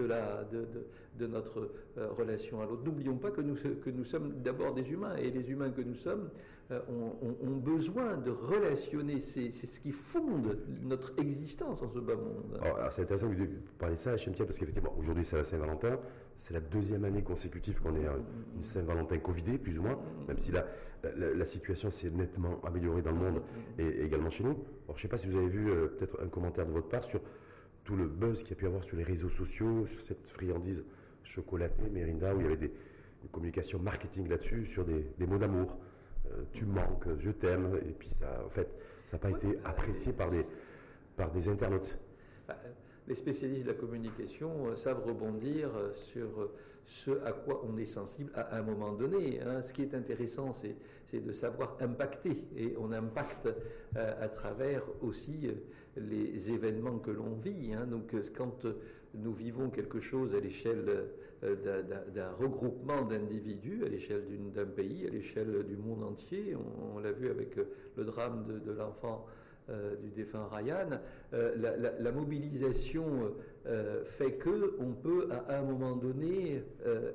de, notre euh, relation à l'autre. N'oublions pas que nous, que sommes d'abord des humains et les humains que nous sommes euh, ont, besoin de relationner. C'est ce qui fonde notre existence en ce bas monde. C'est intéressant de parler de ça, Chemtia, parce qu'effectivement, aujourd'hui c'est la Saint-Valentin. C'est la deuxième année consécutive qu'on est une Saint-Valentin Covidé, plus ou moins, même si la, situation s'est nettement améliorée dans le monde et, également chez nous. Je ne sais pas si vous avez vu peut-être un commentaire de votre part sur tout le buzz qu'il y a pu avoir sur les réseaux sociaux, sur cette friandise chocolatée, Merinda, où il y avait des, communications marketing là-dessus, sur des, mots d'amour. Euh, tu manques, je t'aime, et puis ça, en fait, ça n'a pas été apprécié par des, par des internautes. Bah, les spécialistes de la communication euh, savent rebondir euh, sur ce à quoi on est sensible à un moment donné. Hein. Ce qui est intéressant, c'est de savoir impacter. Et on impacte à travers aussi les événements que l'on vit. Hein. Donc quand nous vivons quelque chose à l'échelle d'un regroupement d'individus, à l'échelle d'un pays, à l'échelle du monde entier, on, l'a vu avec le drame de l'enfant euh, du défunt Ryan, euh, la, mobilisation euh, fait que on peut à un moment donné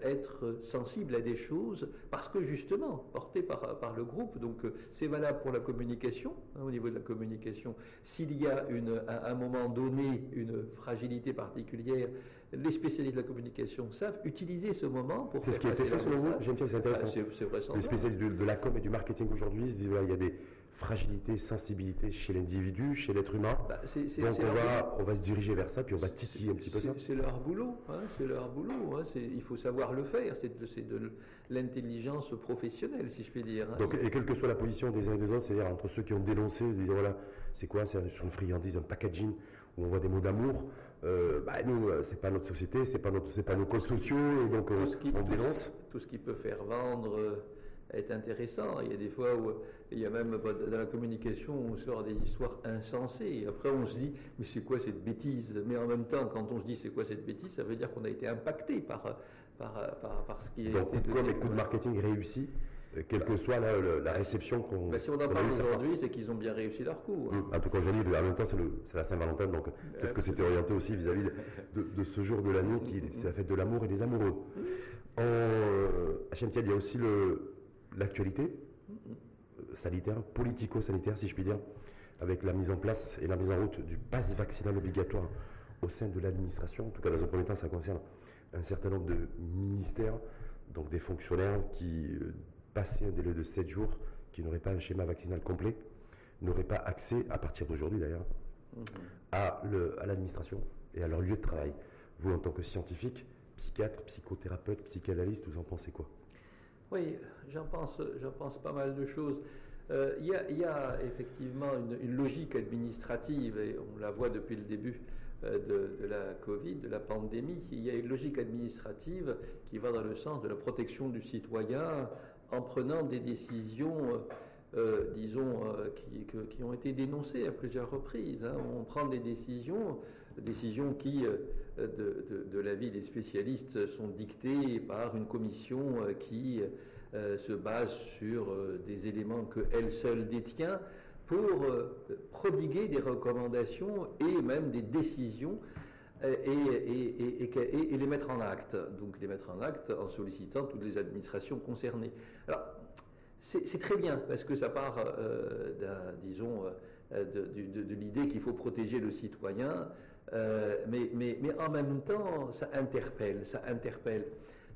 être sensible à des choses parce que justement porté par, par le groupe. Donc c'est valable pour la communication hein, au niveau de la communication. S'il y a une, à un moment donné une fragilité particulière, les spécialistes de la communication savent utiliser ce moment pour. C'est ce qui a été fait selon vous. J'aime bien, c'est intéressant. Ah, les spécialistes de, la com et du marketing aujourd'hui disent il y a des fragilités, sensibilités chez l'individu, chez l'être humain. Bah, Donc on va, on va se diriger vers ça, puis on va titiller un petit peu ça. C'est leur boulot, hein, c'est leur boulot. Hein, il faut savoir le faire. C'est de, de l'intelligence professionnelle, si je puis dire. Hein. Donc, et quelle que soit la position des uns et des autres, c'est-à-dire entre ceux qui ont dénoncé, dire voilà, c'est quoi, c'est une friandise, un packaging où on voit des mots d'amour. Euh, bah, nous, euh, c'est pas notre société, c'est pas notre, c'est pas nos codes sociaux, et donc euh, on dénonce. Tout ce qui peut faire vendre est intéressant. Il y a des fois où il y a même dans la communication on sort des histoires insensées. Et après on se dit mais c'est quoi cette bêtise? Mais en même temps quand on se dit c'est quoi cette bêtise, ça veut dire qu'on a été impacté par par, par, ce qui été donné. Comme les coups de marketing réussis, euh, quelle que soit la, la, réception qu'on. Bah, si on en parle aujourd'hui, c'est qu'ils ont bien réussi leur coup. Hein. En tout cas, aujourd'hui, en même temps, c'est la Saint-Valentin, donc peut-être que c'était orienté aussi vis-à-vis de, de, ce jour de l'année qui c'est la fête de l'amour et des amoureux. En, euh, il y a aussi le l'actualité sanitaire, politico-sanitaire, si je puis dire, avec la mise en place et la mise en route du pass vaccinal obligatoire au sein de l'administration. En tout cas, dans un premier temps, ça concerne un certain nombre de ministères, donc des fonctionnaires qui, euh, passés un délai de 7 jours, qui n'auraient pas un schéma vaccinal complet, n'auraient pas accès, à partir d'aujourd'hui d'ailleurs, mhm. à l'administration et à leur lieu de travail. Vous, en tant que scientifique, psychiatre, psychothérapeute, psychanalyste, vous en pensez quoi? Oui, j'en pense, pense pas mal de choses. Euh, il y, a effectivement une, logique administrative, et on la voit depuis le début euh, de, la Covid, de la pandémie. Il y a une logique administrative qui va dans le sens de la protection du citoyen en prenant des décisions. Euh, disons, qui, qui, ont été dénoncées à plusieurs reprises. Hein. On prend des décisions, décisions qui, de, de, l'avis des spécialistes, sont dictées par une commission qui euh, se base sur euh, des éléments que elle seule détient pour euh, prodiguer des recommandations et même des décisions et, les mettre en acte. Donc les mettre en acte en sollicitant toutes les administrations concernées. Alors c'est très bien parce que ça part, euh, disons, de l'idée qu'il faut protéger le citoyen, euh, mais, mais, en même temps, ça interpelle, ça interpelle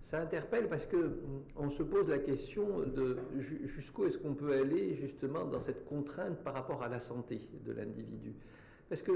ça interpelle parce que hum, on se pose la question de jusqu'où est-ce qu'on peut aller justement dans cette contrainte par rapport à la santé de l'individu. Parce que,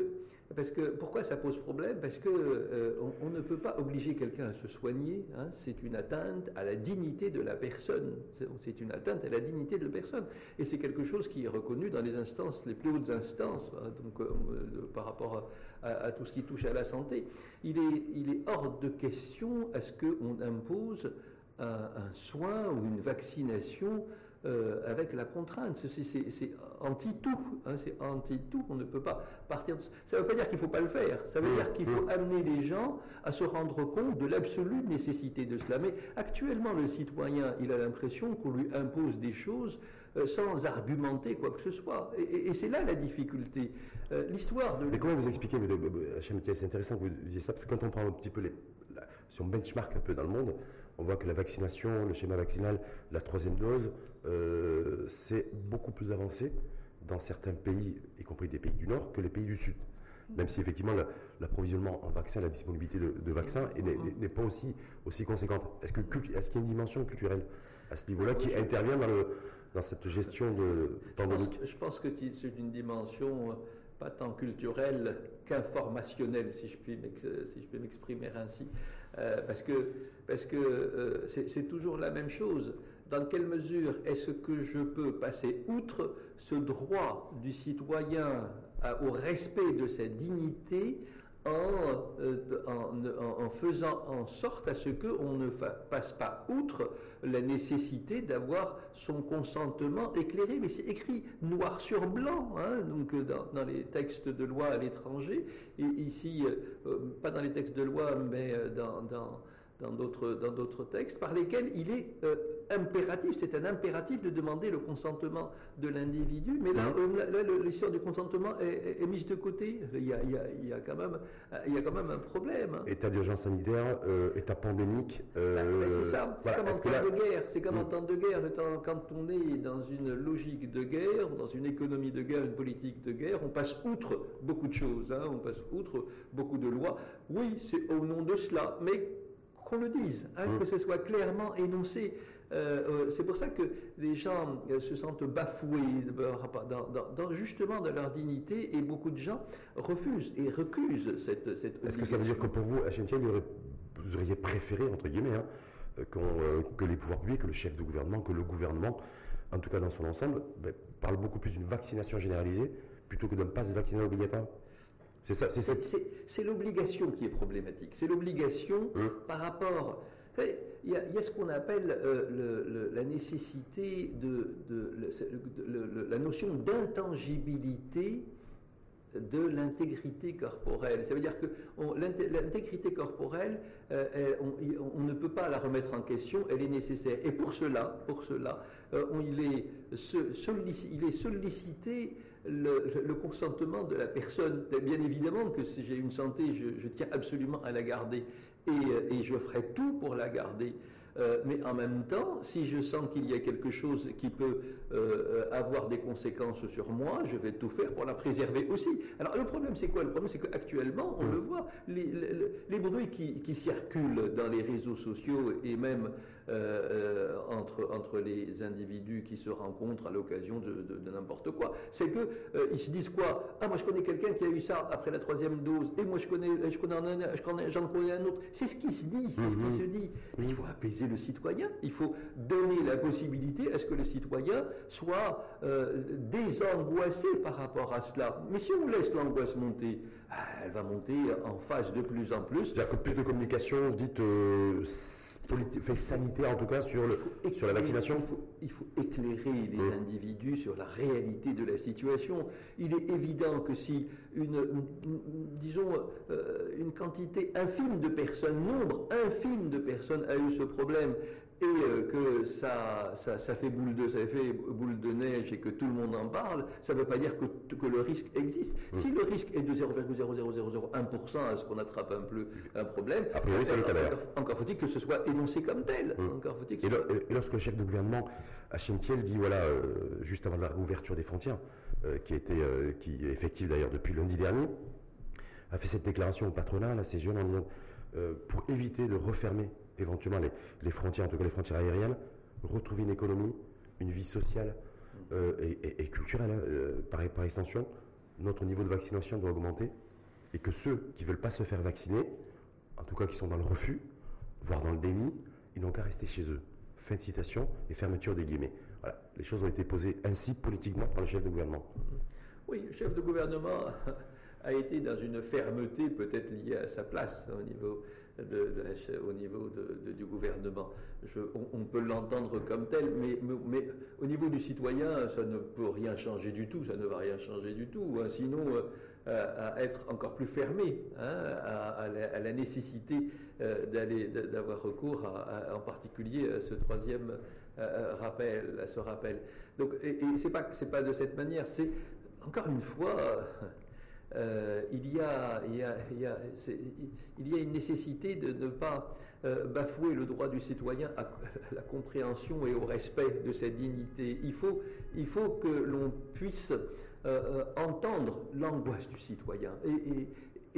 parce que pourquoi ça pose problème? Parce que euh, on, ne peut pas obliger quelqu'un à se soigner. Hein, c'est une atteinte à la dignité de la personne. C'est une atteinte à la dignité de la personne. Et c'est quelque chose qui est reconnu dans les instances, les plus hautes instances, hein, donc euh, par rapport à, tout ce qui touche à la santé. Il est, hors de question à ce qu'on impose un soin ou une vaccination euh, avec la contrainte. C'est anti-tout. Hein, c'est anti-tout. On ne peut pas partir de... Ça ne veut pas dire qu'il ne faut pas le faire. Ça veut dire qu'il faut amener les gens à se rendre compte de l'absolue nécessité de cela. Mais actuellement, le citoyen, il a l'impression qu'on lui impose des choses euh, sans argumenter quoi que ce soit. Et, c'est là la difficulté. Euh, l'histoire de... Mais comment vous expliquez, c'est intéressant que vous disiez ça, parce que quand on prend un petit peu les, si on benchmark un peu dans le monde, on voit que la vaccination, le schéma vaccinal, la troisième dose, euh, c'est beaucoup plus avancé dans certains pays, y compris des pays du Nord, que les pays du Sud. Même si effectivement l'approvisionnement en vaccins, la disponibilité de, vaccins n'est pas aussi, aussi conséquente. Est-ce qu'il est y a une dimension culturelle à ce niveau-là qui intervient dans, le, dans cette gestion de pandémique? je pense, que c'est une dimension euh, pas tant culturelle qu'informationnelle, si je puis m'exprimer ainsi. Euh, parce que parce que euh, c'est toujours la même chose. Dans quelle mesure est-ce que je peux passer outre ce droit du citoyen au respect de sa dignité euh, en, faisant en sorte à ce qu'on ne passe pas outre la nécessité d'avoir son consentement éclairé. Mais c'est écrit noir sur blanc, hein, donc dans, les textes de loi à l'étranger, ici, pas dans les textes de loi, mais dans dans d'autres textes, par lesquels il est euh, impératif, c'est un impératif de demander le consentement de l'individu, mais là, euh, l'histoire du consentement est, mise de côté. Il y, a, il, y a, il y a, quand même, il y a quand même un problème. Hein. État d'urgence sanitaire, euh, état pandémique. Ben, c'est ça, c'est comme en temps de guerre. C'est comme en hmm. temps de guerre. Quand on est dans une logique de guerre, dans une économie de guerre, une politique de guerre, on passe outre beaucoup de choses. Hein, on passe outre beaucoup de lois. Oui, c'est au nom de cela, mais qu'on le dise, hein, que ce soit clairement énoncé. Euh, euh, c'est pour ça que les gens euh, se sentent bafoués dans, justement dans leur dignité et beaucoup de gens refusent et recusent cette, cette Est-ce que ça veut dire que pour vous, à vous auriez préféré, entre guillemets, hein, que les pouvoirs publics, que le chef de gouvernement, que le gouvernement, en tout cas dans son ensemble, ben, parle beaucoup plus d'une vaccination généralisée plutôt que d'un passe vaccinal obligatoire c'est ça, c'est l'obligation qui est problématique. C'est l'obligation hein par rapport. Il y, a, ce qu'on appelle euh, la nécessité de, la notion d'intangibilité de l'intégrité corporelle. Ça veut dire que l'intégrité corporelle, euh, on, ne peut pas la remettre en question, elle est nécessaire. Et pour cela, pour cela, euh, il, est, il est sollicité le, consentement de la personne. Bien évidemment que si j'ai une santé, je, tiens absolument à la garder et, euh, et je ferai tout pour la garder. Euh, mais en même temps, si je sens qu'il y a quelque chose qui peut euh, avoir des conséquences sur moi, je vais tout faire pour la préserver aussi. Alors le problème, c'est quoi? Le problème, c'est qu'actuellement, on le voit, les, les, bruits qui, qui, circulent dans les réseaux sociaux et même euh, entre, entre les individus qui se rencontrent à l'occasion de, de, n'importe quoi, c'est que ils se disent quoi? Ah, moi je connais quelqu'un qui a eu ça après la troisième dose, et moi je connais, je connais, j'en connais, connais, un autre. C'est ce qui se dit, c'est ce qui mhm. se dit. Mais il faut apaiser le citoyen. Il faut donner la possibilité à ce que le citoyen soit euh, désangoissé par rapport à cela. Mais si on laisse l'angoisse monter, elle va monter en phase de plus en plus. C'est-à-dire que plus de communication dite euh, fait sanitaire en tout cas sur, le, sur la vaccination il faut, éclairer les mmh. individus sur la réalité de la situation. Il est évident que si une, disons, euh, une quantité infime de personnes, nombre infime de personnes a eu ce problème et euh, que ça, ça, fait boule de, ça fait boule de neige et que tout le monde en parle, ça ne veut pas dire que, que le risque existe. Mmh. Si le risque est de 0,00001%, est-ce qu'on attrape un peu un problème? Encore, faut-il que ce soit énoncé comme tel. Mmh. Encore faut-il et, lorsque le chef de gouvernement, Hachem Thiel, dit, voilà, euh, juste avant la réouverture des frontières, euh, qui, était, qui est effective d'ailleurs depuis lundi dernier, a fait cette déclaration au patronat, à ces jeunes, en disant, pour éviter de refermer éventuellement les, frontières, en tout cas les frontières aériennes, retrouver une économie, une vie sociale euh, et, culturelle, hein, euh, par, par, extension, notre niveau de vaccination doit augmenter et que ceux qui ne veulent pas se faire vacciner, en tout cas qui sont dans le refus, voire dans le déni, ils n'ont qu'à rester chez eux. Fin de citation et fermeture des guillemets. Voilà, les choses ont été posées ainsi politiquement par le chef de gouvernement. Oui, le chef de gouvernement a été dans une fermeté peut-être liée à sa place hein, au niveau au niveau du gouvernement. on, peut l'entendre comme tel, mais, au niveau du citoyen, ça ne peut rien changer du tout, ça ne va rien changer du tout. Hein. sinon, euh, à être encore plus fermé hein, à, la, nécessité euh, d'aller, d'avoir recours en particulier à ce troisième euh, rappel, à ce rappel. Donc, et, pas de cette manière. C'est encore une fois il, y a, il, y a, il, y a, il, y a, une nécessité de ne pas bafouer le droit du citoyen à la compréhension et au respect de sa dignité. Il faut, il faut que l'on puisse entendre l'angoisse du citoyen et,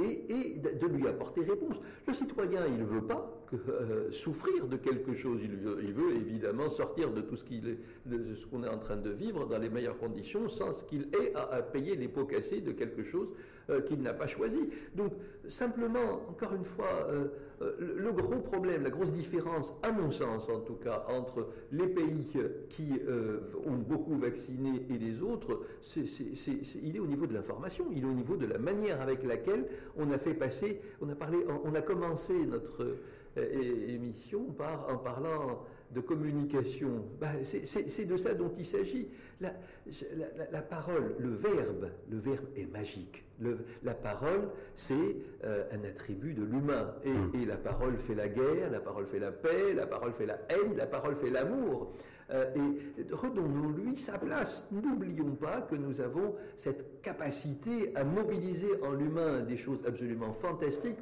et, et, de lui apporter réponse. Le citoyen, il ne veut pas euh, souffrir de quelque chose, il veut, évidemment sortir de tout ce qu'on est, en train de vivre dans les meilleures conditions sans qu'il ait à, payer les pots cassés de quelque chose euh, qu'il n'a pas choisi. Donc simplement, encore une fois, euh, le gros problème, la grosse différence, à mon sens en tout cas, entre les pays qui ont beaucoup vacciné et les autres, il est au niveau de l'information, il est au niveau de la manière avec laquelle on a fait passer, on a parlé, on a commencé notre émission par, en parlant de communication. Ben, c'est de ça dont il s'agit. La, la, parole, le verbe, le verbe est magique. Le, la parole, c'est euh, un attribut de l'humain. Et, mm. et, la parole fait la guerre, la parole fait la paix, la parole fait la haine, la parole fait l'amour. Euh, et redonnons-lui sa place. N'oublions pas que nous avons cette capacité à mobiliser en l'humain des choses absolument fantastiques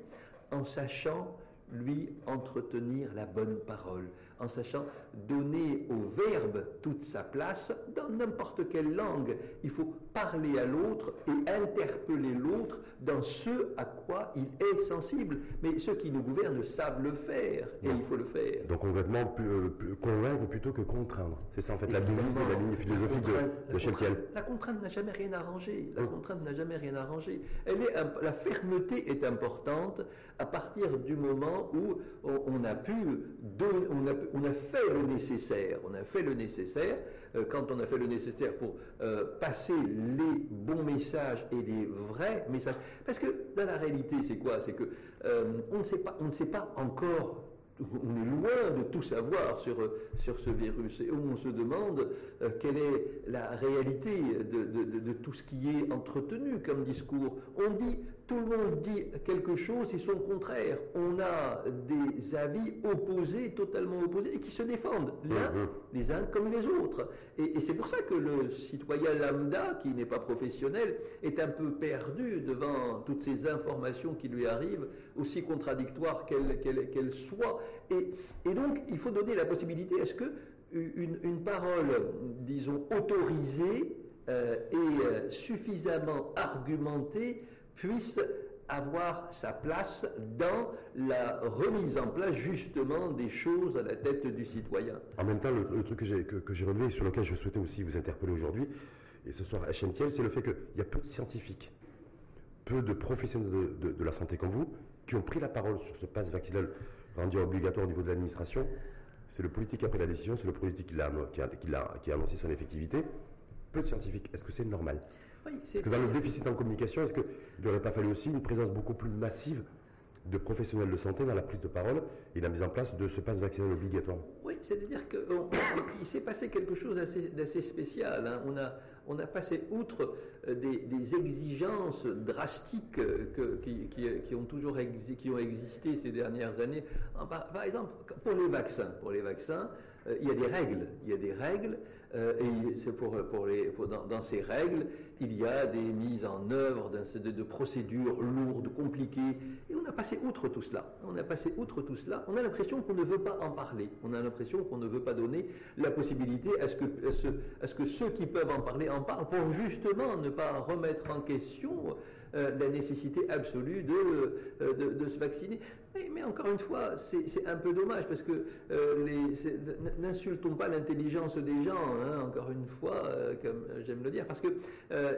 en sachant lui entretenir la bonne parole, en sachant donner au verbe toute sa place dans n'importe quelle langue. Il faut parler à l'autre et interpeller l'autre dans ce à quoi il est sensible. Mais ceux qui nous gouvernent savent le faire et il faut le faire. Donc concrètement, euh, convaincre plutôt que contraindre. C'est ça en fait la devise et la ligne philosophique de, de La contrainte n'a jamais rien arrangé. La contrainte n'a jamais rien arrangé. Elle est, la fermeté est importante à partir du moment où on, a pu, on a, on a fait le nécessaire. On a fait le nécessaire. Euh, quand on a fait le nécessaire pour euh, passer les bons messages et les vrais messages. Parce que dans la réalité, c'est quoi? C'est que euh, on ne sait pas, on ne sait pas encore on est loin de tout savoir sur, ce virus et on se demande quelle est la réalité de, de, tout ce qui est entretenu comme discours. On dit tout le monde dit quelque chose et son contraire. On a des avis opposés, totalement opposés, et qui se défendent, l'un, mhm. les uns comme les autres. Et, c'est pour ça que le citoyen lambda, qui n'est pas professionnel, est un peu perdu devant toutes ces informations qui lui arrivent, aussi contradictoires qu'elles soient. Et, donc, il faut donner la possibilité à ce que une, parole, disons, autorisée euh, et euh, suffisamment argumentée puisse avoir sa place dans la remise en place justement des choses à la tête du citoyen. En même temps, le, truc que j'ai relevé et sur lequel je souhaitais aussi vous interpeller aujourd'hui, et ce soir à HMTL, c'est le fait qu'il y a peu de scientifiques, peu de professionnels de, la santé comme vous, qui ont pris la parole sur ce passe vaccinal rendu obligatoire au niveau de l'administration. C'est le politique qui a pris la décision, c'est le politique qui a annoncé son effectivité. Peu de scientifiques. Est-ce que c'est normal? Est-ce que dans le déficit en communication, est-ce qu'il n'aurait pas fallu aussi une présence beaucoup plus massive de professionnels de santé dans la prise de parole et la mise en place de ce passe vaccinal obligatoire? Oui, c'est-à-dire qu'il s'est passé quelque chose d'assez spécial. Hein. On, a, on a passé outre euh, des, exigences drastiques euh, qui, ont toujours qui ont existé ces dernières années. Par, exemple, pour les vaccins, pour les vaccins, euh, il y a des règles. Il y a des règles euh, c'est pour, dans, ces règles, il y a des mises en œuvre de, procédures lourdes, compliquées. Et on a passé outre tout cela. On a passé outre tout cela. On a l'impression qu'on ne veut pas en parler. On a l'impression qu'on ne veut pas donner la possibilité à ce, que, à ce, que ceux qui peuvent en parler en pour justement ne pas remettre en question euh, la nécessité absolue de, de, de se vacciner. Mais, encore une fois, c'est un peu dommage parce que euh, n'insultons pas l'intelligence des gens, hein, encore une fois, euh, comme j'aime le dire, parce que euh,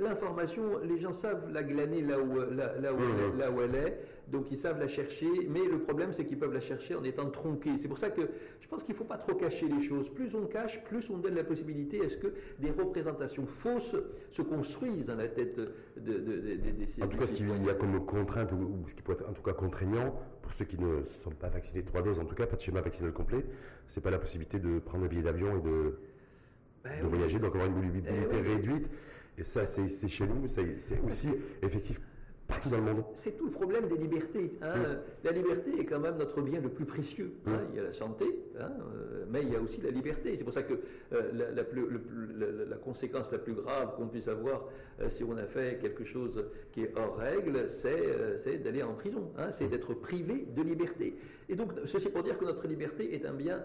l'information, les gens savent la glaner là où, là, là, où, elle, là où elle est, donc ils savent la chercher, mais le problème c'est qu'ils peuvent la chercher en étant tronqués. C'est pour ça que je pense qu'il ne faut pas trop cacher les choses. Plus on cache, plus on donne la possibilité à ce que des représentations fausses se construisent dans la tête de, des En tout cas, ce qu'il y a comme contrainte, ou, ce qui peut être en tout cas contraignant, pour ceux qui ne sont pas vaccinés trois doses, en tout cas, pas de schéma vaccinal complet, c'est pas la possibilité de prendre un billet d'avion et de, ben de voyager, donc avoir une mobilité eh réduite. Et ça, c'est chez nous, c'est aussi effectif partout dans le monde. C'est tout le problème des libertés. Hein. La liberté est quand même notre bien le plus précieux. Hein. Il y a la santé, hein, euh, mais il y a aussi la liberté. C'est pour ça que euh, la, la, conséquence la plus grave qu'on puisse avoir euh, si on a fait quelque chose qui est hors règle, c'est d'aller en prison, c'est d'être privé de liberté. Et donc, ceci pour dire que notre liberté est un bien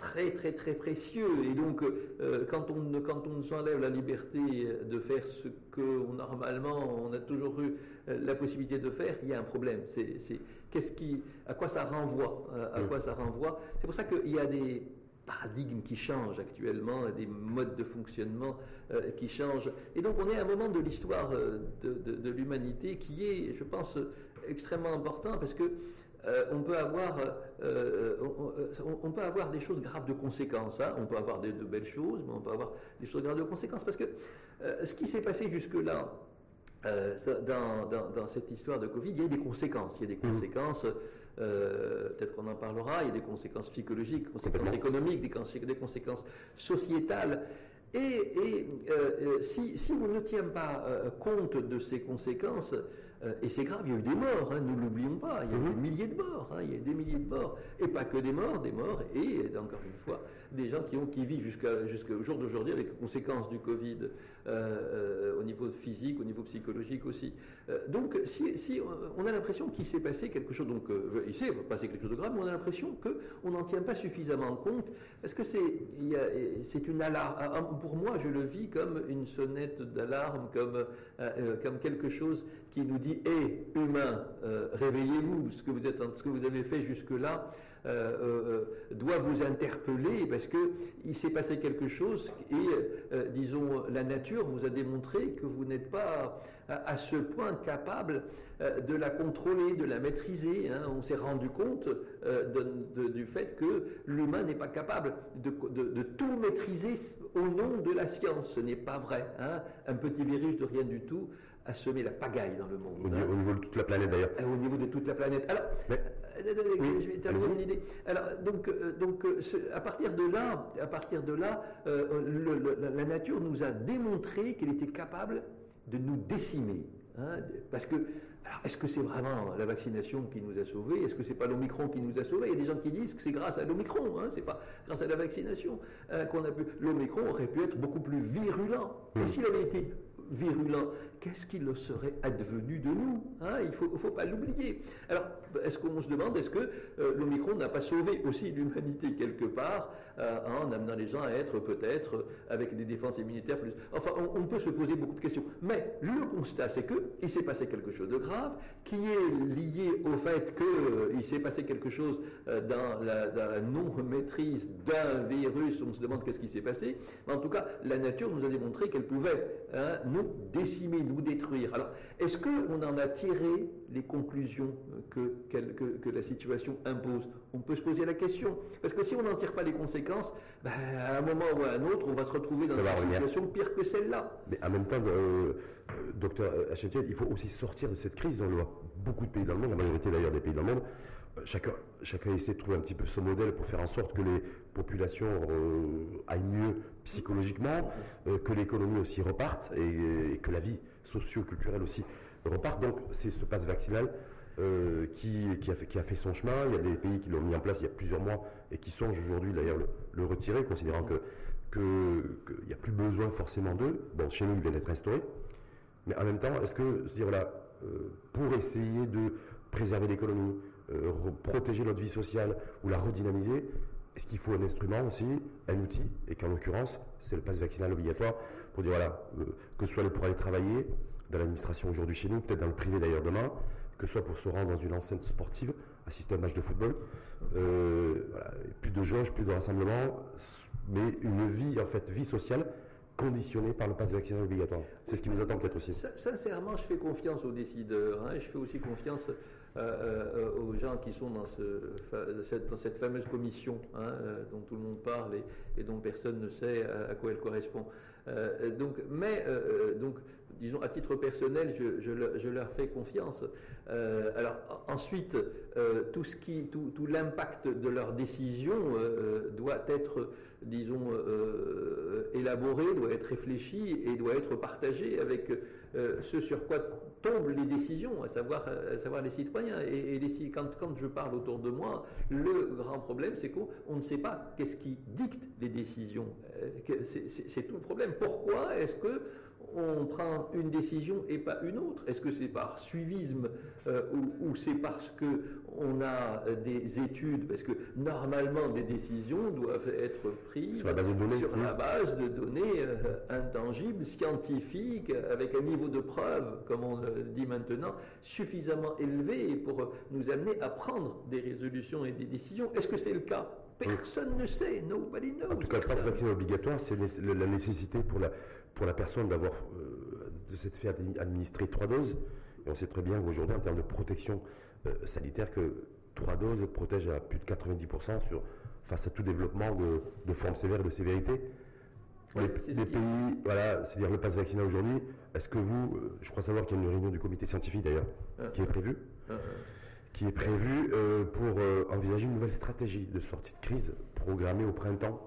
très très très précieux. Et donc, euh, quand, on, quand on nous enlève la liberté de faire ce que normalement on a toujours eu euh, la possibilité de faire, il y a un problème. C'est, qu'est-ce qui, à quoi ça renvoie euh, À quoi ça renvoie? C'est pour ça qu'il y a des paradigmes qui changent actuellement, des modes de fonctionnement qui changent. Et donc on est à un moment de l'histoire de, de, l'humanité qui est, je pense, extrêmement important parce que euh, on, peut avoir, euh, euh, on, peut avoir des choses graves de conséquences. Hein. On peut avoir de, belles choses, mais on peut avoir des choses graves de conséquences. Parce que ce qui s'est passé jusque-là, dans, cette histoire de Covid, il y a des conséquences. Il y a des mmh. conséquences, peut-être qu'on en parlera, il y a des conséquences psychologiques, des conséquences économiques, des, conséquences sociétales. Et, si, si, on ne tient pas compte de ces conséquences, euh, et c'est grave, il y a eu des morts, hein, nous ne l'oublions pas, il y a eu des milliers de morts, hein, il y a des milliers de morts, et pas que des morts, des morts, et encore une fois, des gens qui, ont, qui vivent jusqu'au jour d'aujourd'hui avec les conséquences du Covid euh, euh, au niveau physique, au niveau psychologique aussi. donc, si, on a l'impression qu'il s'est passé quelque chose, donc il s'est passé quelque chose de grave, mais on a l'impression qu'on n'en tient pas suffisamment compte. Est-ce que c'est c'est une alarme? Ah, ah, Pour moi, je le vis comme une sonnette d'alarme, comme, comme quelque chose qui nous dit Hé, humain, euh, réveillez-vous, ce que vous êtes, ce que vous avez fait jusque-là euh, euh, doit vous interpeller parce que il s'est passé quelque chose et disons la nature vous a démontré que vous n'êtes pas à, ce point capable de la contrôler, de la maîtriser. Hein. On s'est rendu compte du fait que l'humain n'est pas capable de, tout maîtriser au nom de la science. Ce n'est pas vrai. Hein. Un petit virus de rien du tout à semer la pagaille dans le monde. Au, niveau, de toute la planète d'ailleurs. Au niveau de toute la planète. Alors, euh, je vais terminer une idée. Alors, donc, euh, donc euh, à partir de là, à partir de là, la nature nous a démontré qu'elle était capable de nous décimer. Hein, parce que, alors, est-ce que c'est vraiment la vaccination qui nous a sauvés? Est-ce que c'est pas l'Omicron qui nous a sauvés? Il y a des gens qui disent que c'est grâce à l'Omicron, hein, c'est pas grâce à la vaccination qu'on a pu. L'Omicron aurait pu être beaucoup plus virulent. Et s'il avait été virulent, qu'est-ce qu'il serait advenu de nous hein? Il ne faut, faut, pas l'oublier. Alors, est-ce qu'on se demande, est-ce que euh, l'Omicron n'a pas sauvé aussi l'humanité quelque part euh, en amenant les gens à être peut-être euh, avec des défenses immunitaires plus... Enfin, on, peut se poser beaucoup de questions. Mais le constat, c'est qu'il s'est passé quelque chose de grave qui est lié au fait qu'il s'est passé quelque chose dans la, non-maîtrise d'un virus. On se demande qu'est-ce qui s'est passé. Mais en tout cas, la nature nous a démontré qu'elle pouvait hein, nous décimer, nous détruire. Alors, est-ce qu'on en a tiré les conclusions que, que, la situation impose On peut se poser la question. Parce que si on n'en tire pas les conséquences, ben, à un moment ou à un autre, on va se retrouver dans une situation pire que celle-là. Mais en même temps, euh, euh docteur Hachetiel, il faut aussi sortir de cette crise. On le voit beaucoup de pays dans le monde, la majorité d'ailleurs des pays dans le monde. Euh, chacun, chacun essaie de trouver un petit peu son modèle pour faire en sorte que les populations euh, aillent mieux psychologiquement, que l'économie aussi reparte et, et que la vie socio-culturelle aussi repart. Donc c'est ce passe vaccinal euh, qui, a fait, son chemin. Il y a des pays qui l'ont mis en place il y a plusieurs mois et qui songent aujourd'hui d'ailleurs le, retirer, considérant qu'il n'y a plus besoin forcément d'eux. Bon, chez nous, il vient d'être instauré. Mais en même temps, est-ce que, dire, euh, pour essayer de préserver l'économie, euh, protéger notre vie sociale ou la redynamiser, est-ce qu'il faut un instrument aussi, un outil, et qu'en l'occurrence, c'est le passe vaccinal obligatoire pour dire, voilà, que ce soit pour aller travailler, dans l'administration aujourd'hui chez nous, peut-être dans le privé d'ailleurs demain, que ce soit pour se rendre dans une enceinte sportive, assister à un match de football. Euh, plus de jauge, plus de rassemblement, mais une vie, en fait, vie sociale conditionnée par le pass vaccinal obligatoire. C'est ce qui nous attend peut-être aussi. Sincèrement, je fais confiance aux décideurs. Hein, je fais aussi confiance euh, euh, aux gens qui sont dans, cette, fameuse commission hein, dont tout le monde parle et, dont personne ne sait à, quoi elle correspond. donc, mais donc disons, à titre personnel, je, leur fais confiance. Euh, alors ensuite, euh, tout l'impact de leurs décisions euh, doit être, disons, élaboré, doit être réfléchi et doit être partagé avec ce sur quoi tombent les décisions, à savoir, les citoyens. Et, quand je parle autour de moi, le grand problème, c'est qu'on ne sait pas qu'est-ce qui dicte les décisions. C'est tout le problème. Pourquoi est-ce que on prend une décision et pas une autre Est-ce que c'est par suivisme euh, ou, c'est parce que on a des études Parce que normalement, des décisions doivent être prises sur la base de données, sur la base de données euh, intangibles, scientifiques, avec un niveau de preuve, comme on le dit maintenant, suffisamment élevé pour nous amener à prendre des résolutions et des décisions. Est-ce que c'est le cas? Personne ne sait. Nobody knows. En tout cas, le vaccinal obligatoire, c'est la nécessité pour la pour la personne d'avoir euh, de s'être fait administrer trois doses. Et on sait très bien qu'aujourd'hui, en termes de protection euh, sanitaire, que trois doses protègent à plus de 90% sur, face à tout développement de, de formes sévères et de sévérité. les, pays, voilà, c'est-à-dire le pass vaccinal aujourd'hui, est-ce que vous, euh, je crois savoir qu'il y a une réunion du comité scientifique d'ailleurs, ah. qui est prévue, ah, ah. qui est prévue pour envisager une nouvelle stratégie de sortie de crise programmée au printemps,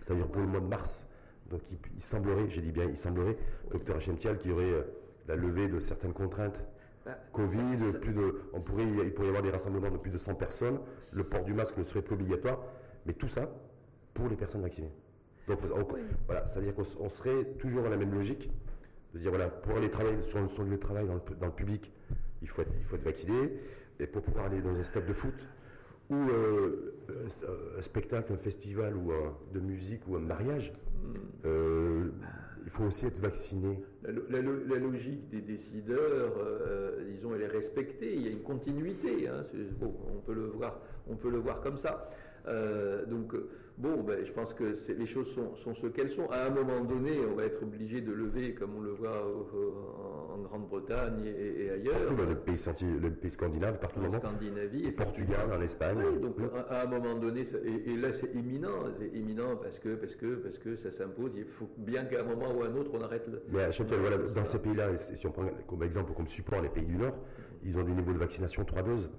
c'est-à-dire pour le mois de mars. Donc il, semblerait, j'ai dit bien, il semblerait, docteur Hachemtial, qu'il y aurait euh, la levée de certaines contraintes. Bah, Covid, plus de, on pourrait, il pourrait y avoir des rassemblements de plus de 100 personnes, le port du masque ne serait plus obligatoire, mais tout ça pour les personnes vaccinées. Donc voilà, c'est-à-dire qu'on serait toujours dans la même logique, de dire voilà, pour aller travailler sur son lieu de travail dans le, public, il faut, être, il faut être vacciné, et pour pouvoir aller dans un stade de foot, ou euh, un spectacle, un festival ou de musique ou un mariage, euh, il faut aussi être vacciné. La, logique des décideurs, euh, disons, elle est respectée. Il y a une continuité. Hein. on peut le voir, on peut le voir comme ça. Euh, donc, bon, ben, je pense que les choses sont, ce qu'elles sont. À un moment donné, on va être obligé de lever, comme on le voit en, Grande-Bretagne et, ailleurs. Partout dans le pays, le pays scandinave, partout en Scandinavie. Au Portugal, en Espagne. donc, à, un moment donné, et, là, c'est imminent. C'est imminent parce que, parce, que, parce que ça s'impose. Il faut bien qu'à un moment ou à un autre, on arrête le. Mais voilà, dans ces pays-là, si on prend comme exemple, comme support les pays du Nord, ils ont des niveaux de vaccination 3 doses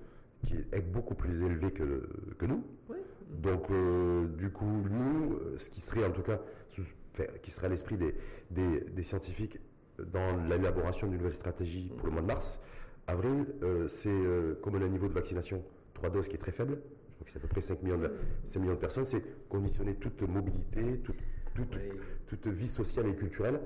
qui est beaucoup plus élevé que, que nous. Oui. Donc, euh, du coup, nous, euh, ce qui serait en tout cas, qui serait à l'esprit des, des, scientifiques dans l'élaboration d'une nouvelle stratégie pour le mois de mars, avril, euh, c'est comme on a un niveau de vaccination 3 doses qui est très faible, je crois que c'est à peu près 5 millions de, 5 millions de personnes, c'est conditionner toute mobilité, toute, toute, toute vie sociale et culturelle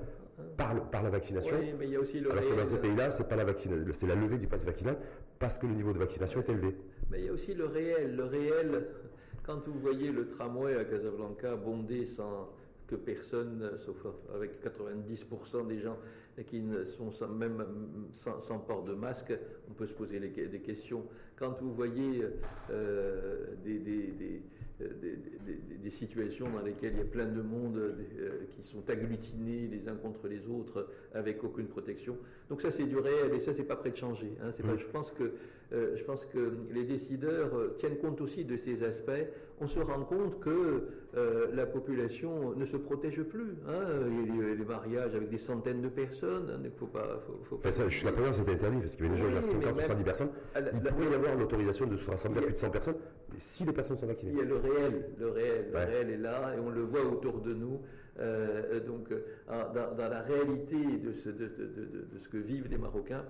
par, par la vaccination. Oui, mais il y a aussi le alors que dans ces pays-là, c'est pas la c'est la levée du pass vaccinal parce que le niveau de vaccination est élevé. Mais il y a aussi le réel. Le réel, quand vous voyez le tramway à Casablanca bondé sans que personne, sauf avec 90% des gens qui ne sont sans, même sans, port de masque, on peut se poser des questions. Quand vous voyez euh, des, des, des, situations dans lesquelles il y a plein de monde euh, qui sont agglutinés les uns contre les autres avec aucune protection. Donc ça c'est du réel et ça c'est pas prêt de changer. Hein. Pas, je pense que euh, je pense que les décideurs euh, tiennent compte aussi de ces aspects. On se rend compte que euh, la population ne se protège plus. Hein. Il y a les, mariages avec des centaines de personnes. Hein. Il faut pas. Faut, enfin, suis la première, c'était interdit parce qu'il y avait déjà 50 ou 110 personnes. il pourrait y avoir l'autorisation de se rassembler à plus de 100 personnes si les personnes sont vaccinées. Il y a le réel, le réel, le réel est là et on le voit autour de nous. donc, dans, la réalité de ce, de, de ce que vivent les Marocains,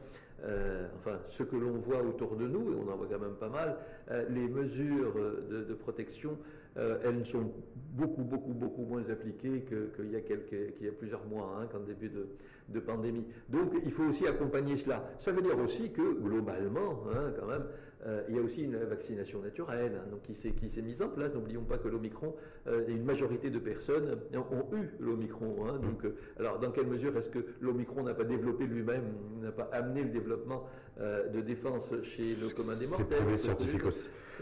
euh, enfin ce que l'on voit autour de nous, et on en voit quand même pas mal, euh, les mesures de, protection, euh, elles sont beaucoup, beaucoup, beaucoup moins appliquées qu'il y, a quelques, y a plusieurs mois, hein, qu'en début de, de, pandémie. Donc il faut aussi accompagner cela. Ça veut dire aussi que globalement, hein, quand même, euh, il y a aussi une vaccination naturelle hein, donc qui s'est mise en place. N'oublions pas que l'Omicron, euh, une majorité de personnes ont eu l'Omicron. Hein, donc, euh, alors, dans quelle mesure est-ce que l'Omicron n'a pas développé lui-même, n'a pas amené le développement de défense chez le commun des mortels?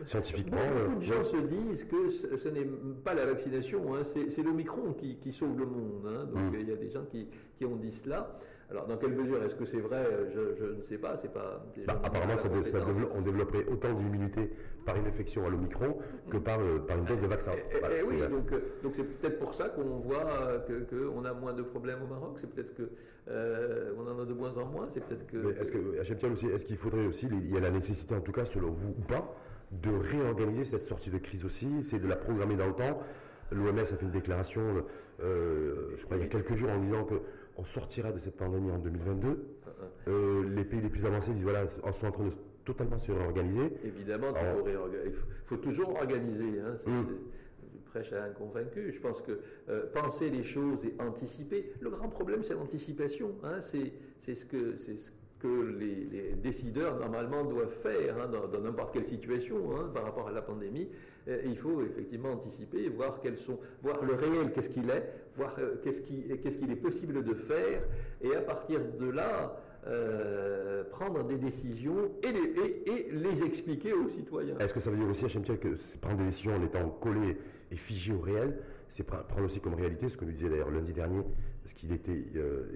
Scientifiquement. Beaucoup de gens se disent que ce, n'est pas la vaccination, c'est l'Omicron qui, qui, sauve le monde. donc, mm. il y a des gens qui, qui ont dit cela. Alors, dans quelle mesure est-ce que c'est vrai je, ne sais pas. C'est pas. Bah, apparemment, ça, on développerait autant d'immunité par une infection à l'omicron que par, euh, par une dose de vaccin. Et, oui, donc euh, donc c'est peut-être pour ça qu'on voit qu'on a moins de problèmes au Maroc. C'est peut-être que on en a de moins en moins. C'est peut-être que. Est-ce que aussi, est-ce qu'il faudrait aussi, il y a la nécessité en tout cas, selon vous ou pas, de réorganiser cette sortie de crise aussi, c'est de la programmer dans le temps. L'OMS a fait une déclaration, je crois, il y a quelques jours en disant que on sortira de cette pandémie en 2022. Uh-uh. Euh, les pays les plus avancés disent voilà, sont en train de totalement se réorganiser. Évidemment il faut, toujours organiser. Hein, mm. prêche à un convaincu. Je pense que euh, penser les choses et anticiper. Le grand problème, c'est l'anticipation. Hein, c'est ce que c'est ce que les, décideurs normalement doivent faire hein, dans n'importe quelle situation hein, par rapport à la pandémie. Euh, il faut effectivement anticiper, voir quels sont, voir le réel, qu'est-ce qu'il est, voir euh, qu'est-ce qu'il est possible de faire, et à partir de là, euh, prendre des décisions et les, expliquer aux citoyens. Est-ce que ça veut dire aussi, HMTL, que prendre des décisions en étant collé et figé au réel, c'est prendre aussi comme réalité ce que nous disait d'ailleurs lundi dernier, parce qu'il était,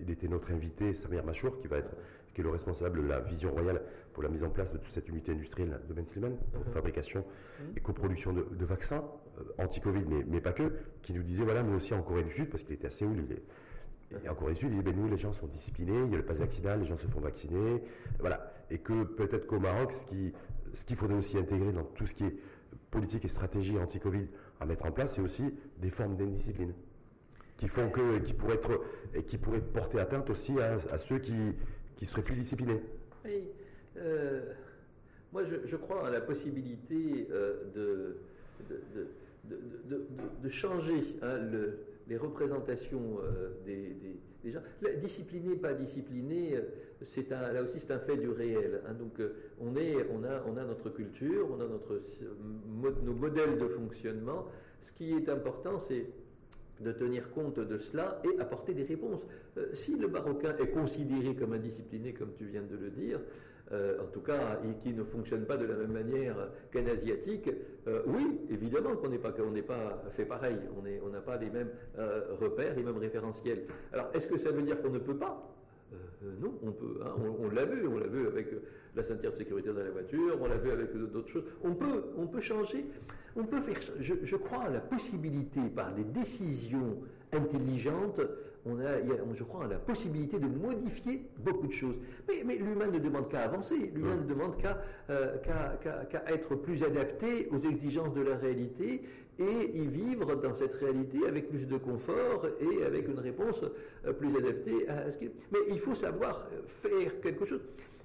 était notre invité, Samir Machour, qui va être qui est le responsable de la vision royale pour la mise en place de toute cette unité industrielle de Ben Slimane, pour mhm. fabrication mhm. et coproduction de, vaccins euh, anti-Covid, mais, pas que, qui nous disait, voilà, nous aussi en Corée du Sud, parce qu'il était à Séoul, il est, et en Corée du Sud, il dit, ben, nous, les gens sont disciplinés, il y a le pass vaccinal, les gens se font vacciner, voilà. Et que peut-être qu'au Maroc, ce qu'il ce qu'il faudrait aussi intégrer dans tout ce qui est politique et stratégie anti-Covid à mettre en place, c'est aussi des formes d'indiscipline qui font que, qui pourraient être, et qui pourraient porter atteinte aussi à ceux qui, qui serait plus discipliné. Oui. Euh, moi, je, crois à la possibilité euh, de, de, changer hein, les représentations euh, des, gens. discipliné, pas discipliné, c'est un, là aussi c'est un fait du réel. Hein. donc on, est, on, a, on a notre culture, on a notre, nos modèles de fonctionnement. Ce qui est important, c'est de tenir compte de cela et apporter des réponses. Euh, si le Marocain est considéré comme indiscipliné, comme tu viens de le dire, euh, en tout cas, et qui ne fonctionne pas de la même manière qu'un Asiatique, euh, oui, évidemment qu'on n'est pas, pas fait pareil, on n'a pas les mêmes repères, les mêmes référentiels. Alors, est-ce que ça veut dire qu'on ne peut pas? Non, on peut. Hein, on, l'a vu, on l'a vu avec la ceinture de sécurité dans la voiture, on l'a vu avec d'autres choses. On peut, on peut changer on peut faire, je, crois à la possibilité, par des décisions intelligentes, on a, je crois à la possibilité de modifier beaucoup de choses. Mais, l'humain ne demande qu'à avancer, l'humain ne demande euh, qu'à être plus adapté aux exigences de la réalité et y vivre dans cette réalité avec plus de confort et avec une réponse euh, plus adaptée à ce qu'il... Mais il faut savoir faire quelque chose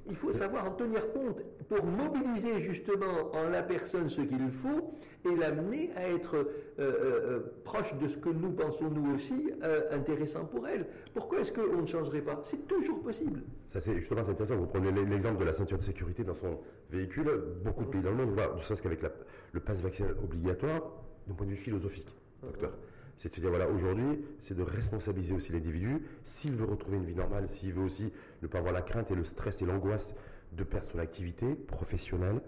il faut savoir en tenir compte pour mobiliser justement en la personne ce qu'il faut et l'amener à être euh, euh, proche de ce que nous pensons nous aussi euh, intéressant pour elle. Pourquoi est-ce qu'on ne changerait pas? C'est toujours possible. Ça c'est justement intéressant. Vous prenez l'exemple de la ceinture de sécurité dans son véhicule. Beaucoup de pays dans le monde voient, ne serait-ce qu'avec le pass vaccinal obligatoire, d'un point de vue philosophique, docteur. C'est de dire, voilà, aujourd'hui, c'est de responsabiliser aussi l'individu. S'il veut retrouver une vie normale, s'il veut aussi ne pas avoir la crainte et le stress et l'angoisse de perdre son activité professionnelle,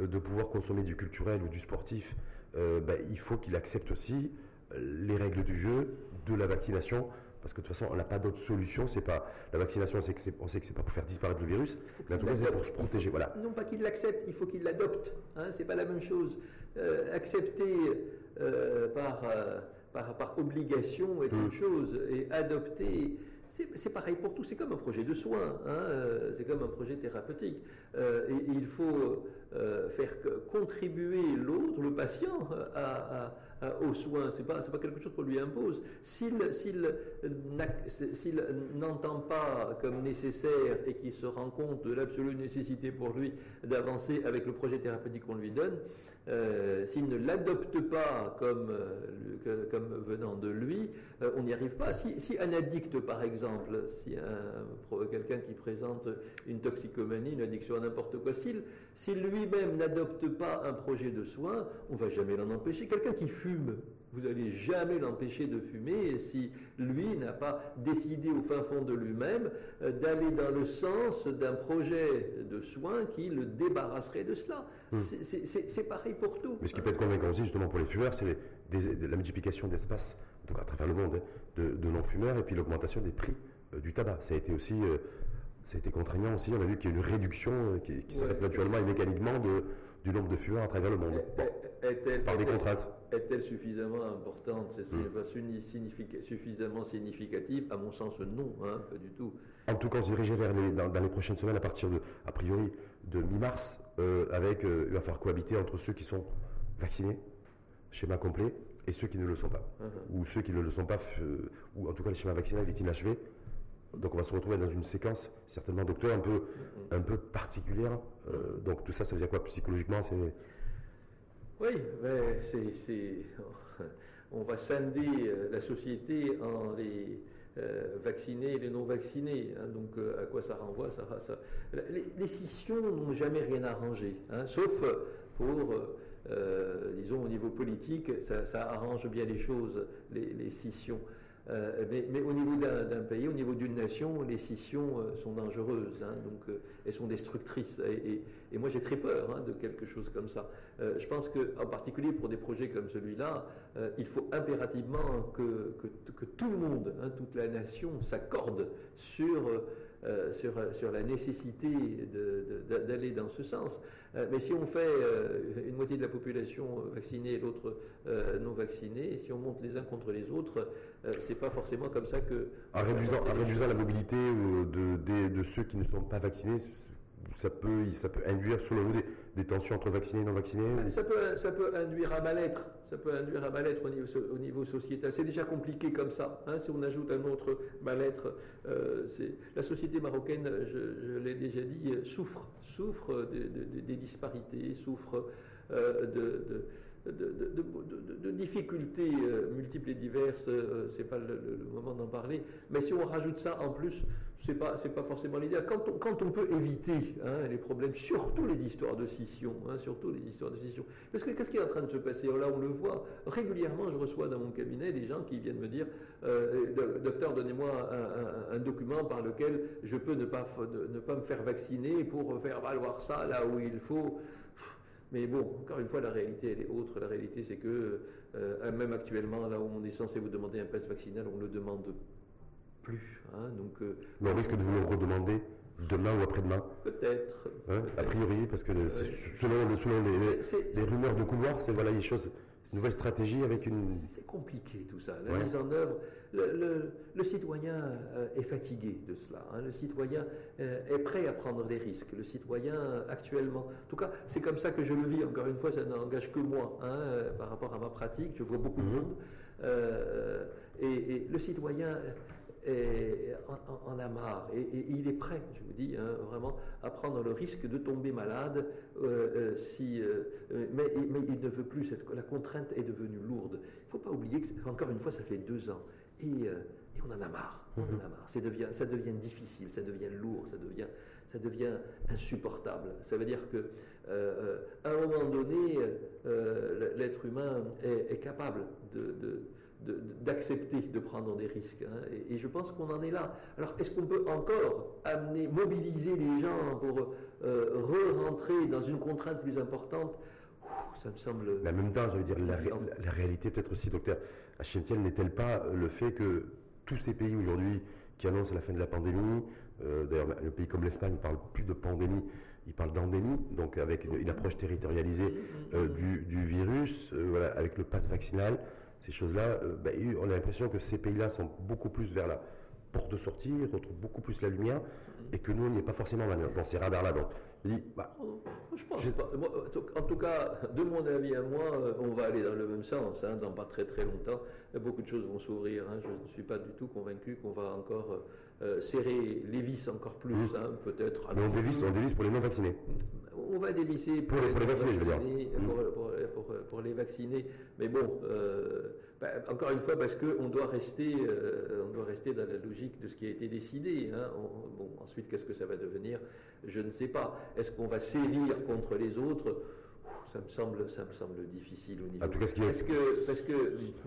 euh, de pouvoir consommer du culturel ou du sportif, euh, ben, il faut qu'il accepte aussi euh, les règles du jeu, de la vaccination, parce que de toute façon, on n'a pas d'autre solution. C'est pas la vaccination, on sait que c'est, on sait que c'est pas pour faire disparaître le virus, mais en tout cas, c'est pour se protéger. Voilà. Non pas qu'il l'accepte, il faut qu'il l'adopte. Hein, c'est pas la même chose. accepter par par, obligation est une mm. chose, et adopter, c'est pareil pour tout, c'est comme un projet de soins, hein, euh, c'est comme un projet thérapeutique. Euh, et, il faut euh, faire contribuer l'autre, le patient, à, aux soins, c'est pas, pas quelque chose qu'on lui impose. S'il n'entend pas comme nécessaire et qu'il se rend compte de l'absolue nécessité pour lui d'avancer avec le projet thérapeutique qu'on lui donne, euh, s'il ne l'adopte pas comme, euh, venant de lui, euh, on n'y arrive pas. Si, un addict, par exemple, si quelqu'un qui présente une toxicomanie, une addiction à n'importe quoi, s'il lui-même n'adopte pas un projet de soins, on ne va jamais l'en empêcher. Quelqu'un qui fume, vous n'allez jamais l'empêcher de fumer si lui n'a pas décidé au fin fond de lui-même d'aller dans le sens d'un projet de soins qui le débarrasserait de cela. Hmm. C'est pareil pour tout. Mais ce qui peut être convaincant aussi, justement, pour les fumeurs, c'est la multiplication d'espaces, à travers le monde, hein, de, non-fumeurs et puis l'augmentation des prix du tabac. Ça a été aussi ça a été contraignant aussi. On a vu qu'il y a une réduction qui, qui s'est naturellement et mécaniquement de, du nombre de fumeurs à travers le monde. par des contraintes. Est-elle suffisamment importante? C'est hmm. suffisamment significative À mon sens, non, hein, pas du tout. En tout cas, on se dirigeait vers les, dans, les prochaines semaines, à partir de, a priori, de mi-mars, euh, avec, euh, il va falloir cohabiter entre ceux qui sont vaccinés, schéma complet, et ceux qui ne le sont pas. Uh-huh. Ou ceux qui ne le sont pas, euh, ou en tout cas le schéma vaccinal est inachevé. Donc on va se retrouver dans une séquence, certainement docteur, un peu, uh-huh. un peu particulière. donc tout ça, ça veut dire quoi psychologiquement Oui, c'est, on va scinder la société en les euh, vaccinés et les non vaccinés. Hein, donc euh, à quoi ça renvoie les, scissions n'ont jamais rien arrangé, hein, sauf pour, euh, disons, au niveau politique, ça, arrange bien les choses, les scissions. Euh, mais, au niveau d'un pays, au niveau d'une nation, les scissions euh, sont dangereuses, hein, donc euh, elles sont destructrices. Et, moi j'ai très peur hein, de quelque chose comme ça. je pense qu'en particulier pour des projets comme celui-là, il faut impérativement que, que, tout le monde, hein, toute la nation s'accorde sur euh, sur, sur, la nécessité d'aller dans ce sens. Euh, mais si on fait euh, une moitié de la population vaccinée et l'autre non vaccinée, et si on monte les uns contre les autres, c'est pas forcément comme ça que... En réduisant, réduisant la mobilité de, de, ceux qui ne sont pas vaccinés, ça peut, ça peut induire, selon vous, des, tensions entre vaccinés et non vaccinés ça peut, ça peut induire à mal-être. Ça peut induire à mal-être au niveau, au niveau sociétal. C'est déjà compliqué comme ça. Hein, si on ajoute un autre mal-être, euh, la société marocaine, je, l'ai déjà dit, souffre, souffre des disparités, souffre euh, de difficultés euh, multiples et diverses, euh, c'est pas le, moment d'en parler. Mais si on rajoute ça en plus, c'est pas c'est pas forcément l'idée. Quand on, quand on peut éviter hein, les problèmes, surtout les histoires de scission, hein, surtout les histoires de scission. Parce que qu'est-ce qui est en train de se passer? Là, on le voit régulièrement. Je reçois dans mon cabinet des gens qui viennent me dire, euh, docteur, donnez-moi un, document par lequel je peux ne pas ne pas me faire vacciner pour faire valoir ça là où il faut. Mais bon, encore une fois, la réalité, elle est autre. La réalité, c'est que euh, même actuellement, là où on est censé vous demander un pass vaccinal, on le demande plus. Hein, donc, euh, Mais on risque de vous le redemander demain ou après-demain Peut-être. Hein, a priori, parce que selon, selon les, les, rumeurs de couloir, c'est voilà, les choses nouvelle stratégie avec une... C'est compliqué tout ça, la mise en œuvre. Le, citoyen euh, est fatigué de cela. Hein. Le citoyen euh, est prêt à prendre des risques. Le citoyen, actuellement, en tout cas, c'est comme ça que je le vis. Encore une fois, ça n'engage que moi hein, euh, par rapport à ma pratique. Je vois beaucoup de mhm. monde. et, le citoyen et en, a marre. Et, il est prêt, je vous dis, hein, vraiment, à prendre le risque de tomber malade. Euh, euh, si, euh, mais, mais, il ne veut plus. Cette, la contrainte est devenue lourde. Il ne faut pas oublier que, encore une fois, ça fait deux ans. Et, on en a marre. On en a mhm. marre. Ça devient, ça devient difficile, ça devient lourd, ça devient, ça devient insupportable. Ça veut dire que à un moment donné, l'être humain est, capable de d'accepter de, prendre des risques. Hein. et, je pense qu'on en est là. Alors, est-ce qu'on peut encore amener, mobiliser les gens pour euh, re-rentrer dans une contrainte plus importante? Ça me semble. Mais en même temps, je veux dire, la, réalité, peut-être aussi, docteur Hachemtiel, n'est-elle pas le fait que tous ces pays aujourd'hui qui annoncent la fin de la pandémie, euh, d'ailleurs, le pays comme l'Espagne ne parle plus de pandémie, il parle d'endémie, donc avec une, approche territorialisée mmh, mmh, euh, mmh. du, virus, voilà, avec le pass vaccinal ces choses-là, euh, ben, on a l'impression que ces pays-là sont beaucoup plus vers la porte de sortie, retrouvent beaucoup plus la lumière, et que nous, on n'y est pas forcément dans ces radars-là. Donc, bah, je pense pas. en tout cas, de mon avis à moi, euh, on va aller dans le même sens, hein, dans pas très très longtemps. Beaucoup de choses vont s'ouvrir. Hein. Je ne suis pas du tout convaincu qu'on va encore euh, serrer les vis encore plus, mmh. hein, peut-être. Mais on dévisse, on dévisse pour les non vaccinés. On va dévisser pour, les, vaccinés, je veux dire. Pour, les vaccinés. Mais bon, euh, bah, encore une fois, parce qu'on doit rester, on doit rester dans la logique de ce qui a été décidé. bon, ensuite, qu'est-ce que ça va devenir? Je ne sais pas. Est-ce qu'on va sévir contre les autres? Ça me semble, ça me semble difficile au niveau. En tout cas, ce qui est- parce que parce que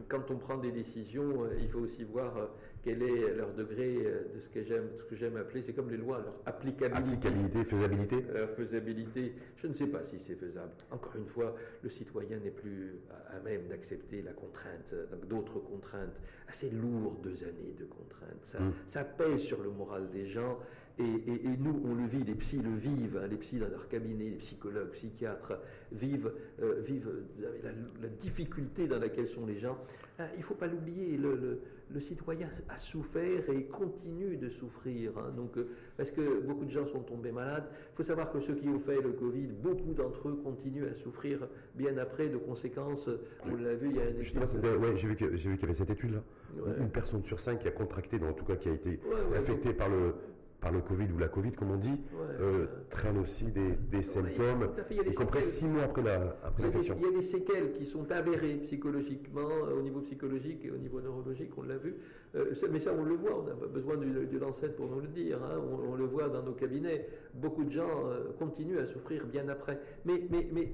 quand on prend des décisions, euh, il faut aussi voir euh, quel est leur degré euh, de ce que j'aime, ce que j'aime appeler, c'est comme les lois, leur applicabilité. Applicabilité, faisabilité. La faisabilité, je ne sais pas si c'est faisable. Encore une fois, le citoyen n'est plus à, même d'accepter la contrainte, donc d'autres contraintes, assez lourdes années de contraintes. Ça, Mm. ça pèse sur le moral des gens. Et, et- et nous, on le vit, les psys le vivent, hein, les psys dans leur cabinet, les psychologues, psychiatres vivent, euh, vivent la, la difficulté dans laquelle sont les gens. Ah, il ne faut pas l'oublier, le, le- le citoyen a souffert et continue de souffrir. hein. donc, euh, parce que beaucoup de gens sont tombés malades. Il faut savoir que ceux qui ont fait le Covid, beaucoup d'entre eux continuent à souffrir bien après de conséquences. On l'a vu, il y a c'était- ouais, j'ai vu qu'il y avait cette étude-là. Ouais. Une personne sur cinq qui a contracté, en tout cas qui a été Ouais, ouais, affectée par le, par le Covid ou la Covid, comme on dit, Ouais, euh, ouais. traîne aussi des, des symptômes, y a des y compris six mois après la- après l'infection. il y a des séquelles qui sont avérées psychologiquement, euh, au niveau psychologique et au niveau neurologique, on l'a vu. Euh, mais ça, on le voit, on n'a pas besoin du, du Lancet pour nous le dire. hein, on, on le voit dans nos cabinets. Beaucoup de gens euh, continuent à souffrir bien après. Mais, mais, mais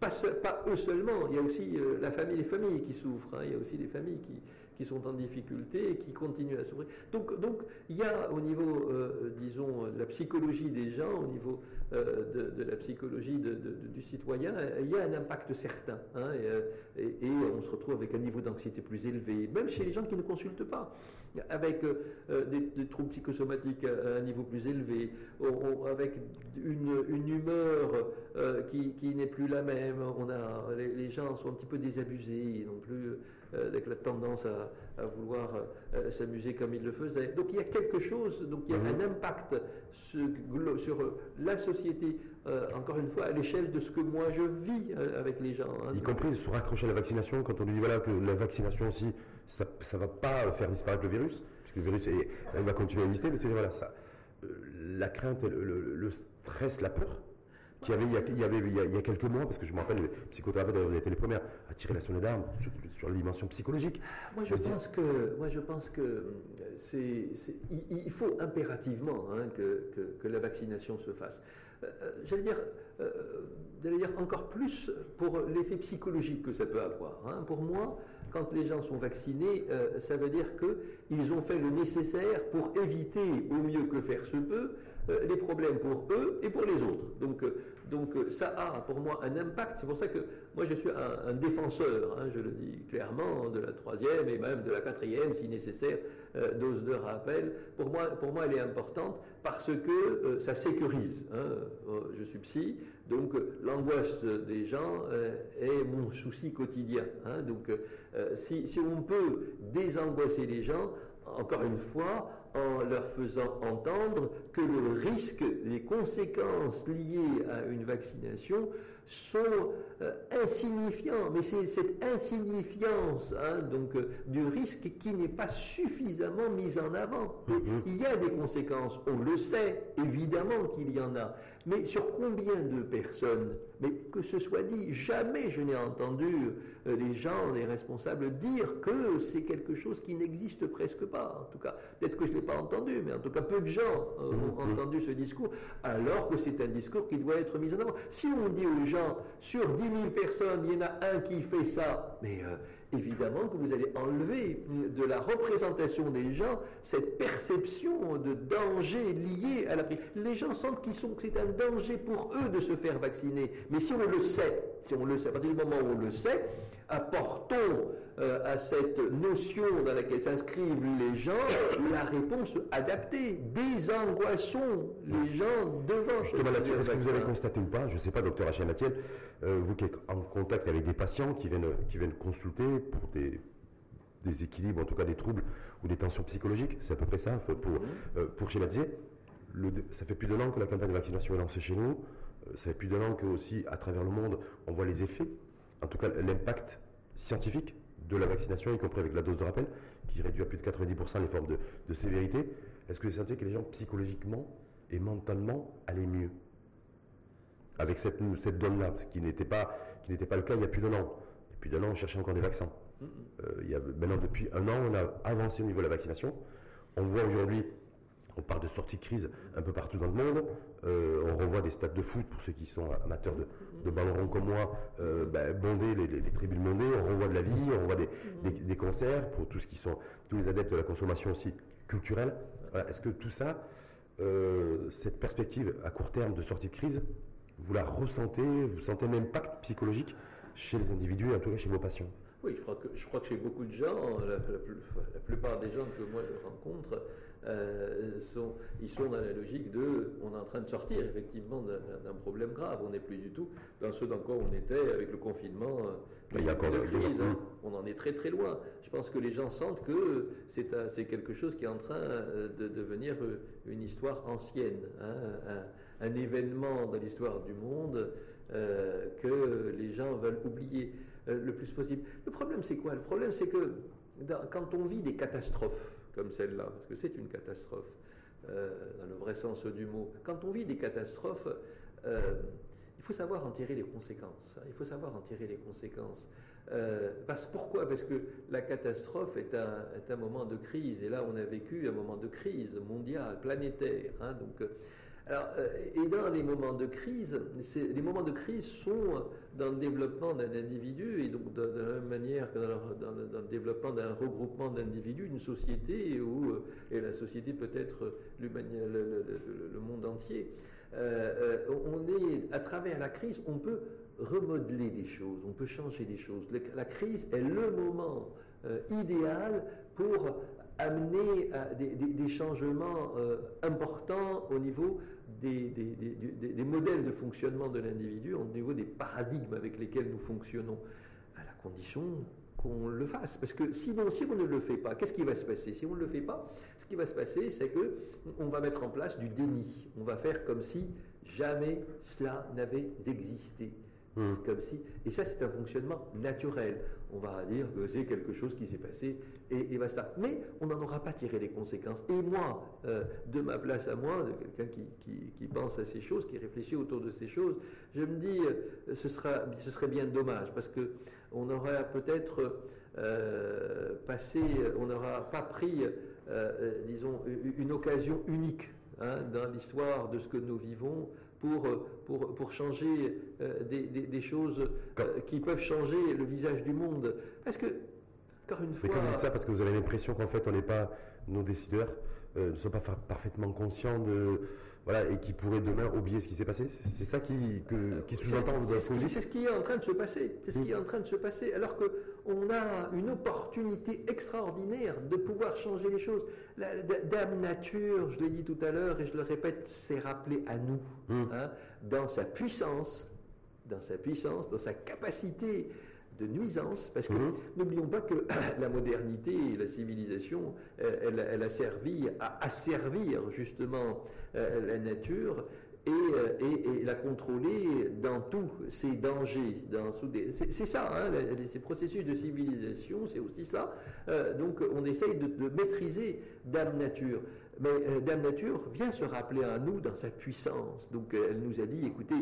pas, eux seulement. Il y a aussi euh, la famille, les familles qui souffrent. hein, il y a aussi des familles qui, qui sont en difficulté et qui continuent à souffrir. Donc, donc il y a au niveau, euh, disons, de la psychologie des gens, au niveau euh, de, la psychologie du citoyen, il y a un impact certain. hein, et, euh, et- on se retrouve avec un niveau d'anxiété plus élevé, même chez les gens qui ne consultent pas, avec des, troubles psychosomatiques à, un niveau plus élevé, avec une, humeur qui, n'est plus la même. On a, les, les gens sont un petit peu désabusés, n'ont plus avec la tendance à, à vouloir euh, s'amuser comme ils le faisaient. Donc il y a quelque chose, donc il y a Mhm. un impact sur, euh, la société, euh, encore une fois, à l'échelle de ce que moi je vis euh, avec les gens. hein. Y compris se raccrocher à la vaccination, quand on lui dit voilà, que la vaccination aussi, ça ne va pas faire disparaître le virus, puisque le virus est- il va continuer à exister, mais c'est voilà, ça, euh, la crainte, le, le- le stress, la peur, qu'il y avait, il y, a, il y avait il y a- il y a quelques mois, parce que je me rappelle, les psychothérapeutes avaient été les premières à tirer la sonnette d'arme sur, sur la dimension psychologique. Moi, je pense que, moi, je pense que euh, c'est, il, faut impérativement hein, que, que- que la vaccination se fasse. Euh, euh, j'allais dire, euh, j'allais dire encore plus pour l'effet psychologique que ça peut avoir. hein. Pour moi, quand les gens sont vaccinés, euh, ça veut dire qu'ils ont fait le nécessaire pour éviter, au mieux que faire se peut, les problèmes pour eux et pour les autres. Donc, euh, donc euh, ça a pour moi un impact. C'est pour ça que moi je suis un, défenseur, hein, je le dis clairement, de la troisième et même de la quatrième si nécessaire, euh, dose de rappel. Pour moi, pour moi elle est importante parce que euh, ça sécurise. hein. Euh, je suis psy, donc euh, l'angoisse des gens euh, est mon souci quotidien. hein. Donc euh, si, si on peut désangoisser les gens, encore une fois, en leur faisant entendre que le risque, les conséquences liées à une vaccination sont euh, insignifiants. Mais c'est cette insignifiance hein, donc, euh, du risque qui n'est pas suffisamment mise en avant. Mhm. Il y a des conséquences, on le sait, évidemment qu'il y en a. Mais sur combien de personnes Mais que ce soit dit, jamais je n'ai entendu euh, les gens, les responsables dire que c'est quelque chose qui n'existe presque pas. En tout cas, peut-être que je ne l'ai pas entendu, mais en tout cas, peu de gens euh, ont Mhm. entendu ce discours, alors que c'est un discours qui doit être mis en avant. Si on dit aux gens, sur 10 000 personnes, il y en a un qui fait ça, mais euh, évidemment que vous allez enlever de la représentation des gens cette perception de danger lié à la prise. Les gens sentent qu'ils sont, que c'est un danger pour eux de se faire vacciner. Mais si on le sait, si on le sait, à partir du moment où on le sait, apportons euh, à cette notion dans laquelle s'inscrivent les gens la réponse adaptée. Désangoissons les gens devant Justement là-dessus, est-ce que vous avez constaté ou pas, je ne sais pas, docteur Hachem Atiel, euh, vous qui êtes en contact avec des patients qui viennent, qui viennent consulter pour des déséquilibres, en tout cas des troubles ou des tensions psychologiques, c'est à peu près ça pour, pour, euh, pour schématiser. Le, ça fait plus d'un an que la campagne de vaccination est lancée chez nous. Euh, Ça fait plus d'un an que aussi à travers le monde, on voit les effets, en tout cas l'impact scientifique de la vaccination, y compris avec la dose de rappel, qui réduit à plus de 90% les formes de, de sévérité. Est-ce que vous sentez que les gens psychologiquement et mentalement allaient mieux avec cette, cette donne-là, ce qui n'était pas, qui n'était pas le cas il y a plus d'un an. Il y a plus d'un an, on cherchait encore des vaccins. Euh, il y a, maintenant, depuis un an, on a avancé au niveau de la vaccination. On voit aujourd'hui On parle de sortie de crise un peu partout dans le monde. Euh, on revoit des stades de foot, pour ceux qui sont amateurs de, ballon rond comme moi, euh, ben, bondés, les, tribunes bondées. On revoit de la vie, on revoit des, concerts pour tous, qui sont, tous les adeptes de la consommation aussi culturelle. Est-ce que tout ça, euh, cette perspective à court terme de sortie de crise, vous la ressentez? Vous sentez un impact psychologique chez les individus et en tout cas chez vos patients? Oui, je crois que, je crois que chez beaucoup de gens, la plupart des gens que moi je rencontre, euh, sont, ils sont dans la logique de, on est en train de sortir effectivement d'un problème grave. On n'est plus du tout dans ce dans quoi on était avec le confinement. Euh, il y a encore crise, hein. On en est très très loin. Je pense que les gens sentent que c'est quelque chose qui est en train euh, de devenir une histoire ancienne, hein, un, événement dans l'histoire du monde que les gens veulent oublier le plus possible. Le problème c'est quoi? Le problème c'est que quand on vit des catastrophes, comme celle-là, parce que c'est une catastrophe, euh, dans le vrai sens du mot. Quand on vit des catastrophes, euh, il faut savoir en tirer les conséquences. Hein. il faut savoir en tirer les conséquences. Euh, parce, pourquoi? Parce que la catastrophe est un, moment de crise. Et là, on a vécu un moment de crise mondiale, planétaire. Hein. donc, alors, euh, et dans les moments de crise, les moments de crise sont dans le développement d'un individu et donc de, la même manière que dans, le, développement d'un regroupement d'individus, une société où, euh, et la société peut être le, le, monde entier, euh, on est, à travers la crise, on peut remodeler des choses, on peut changer des choses. La crise est le moment idéal pour amener des, changements importants au niveau des, modèles de fonctionnement de l'individu, au niveau des paradigmes avec lesquels nous fonctionnons, à la condition qu'on le fasse. Parce que sinon, si on ne le fait pas, qu'est-ce qui va se passer? Si on ne le fait pas, ce qui va se passer, c'est que on va mettre en place du déni. On va faire comme si jamais cela n'avait existé. Mmh. Comme si, et ça c'est un fonctionnement naturel. On va dire que c'est quelque chose qui s'est passé et, basta. Mais on n'en aura pas tiré les conséquences. Et moi, euh, de ma place à moi, de quelqu'un qui, pense à ces choses, qui réfléchit autour de ces choses, je me dis, euh, ce, sera, ce serait bien dommage parce que on peut-être euh, passé, on n'aura pas pris, disons, une occasion unique hein, dans l'histoire de ce que nous vivons pour, pour, pour changer des, des, choses qui peuvent changer le visage du monde. Parce que une fois. Mais quand vous dites ça, parce que vous avez l'impression qu'en fait, on n'est pas, nos décideurs euh, ne sont pas parfaitement conscients de. Voilà, et qui pourraient demain oublier ce qui s'est passé C'est ça qui, qui sous-entend C'est ce, qui est en train de se passer. C'est ce qui est en train de se passer. Alors qu'on a une opportunité extraordinaire de pouvoir changer les choses. La, Dame Nature, je l'ai dit tout à l'heure et je le répète, c'est rappelé à nous, hum. hein, dans sa puissance, dans sa puissance, dans sa capacité de nuisance, parce que mhm. n'oublions pas que la modernité et la civilisation, euh, elle, a servi à asservir justement euh, la nature euh, et, et, la contrôler dans tous ses dangers. C'est ça, hein, ces processus de civilisation, c'est aussi ça. donc on essaye de, de maîtriser Dame Nature. Mais Dame Nature vient se rappeler à nous dans sa puissance. Donc elle nous a dit, écoutez,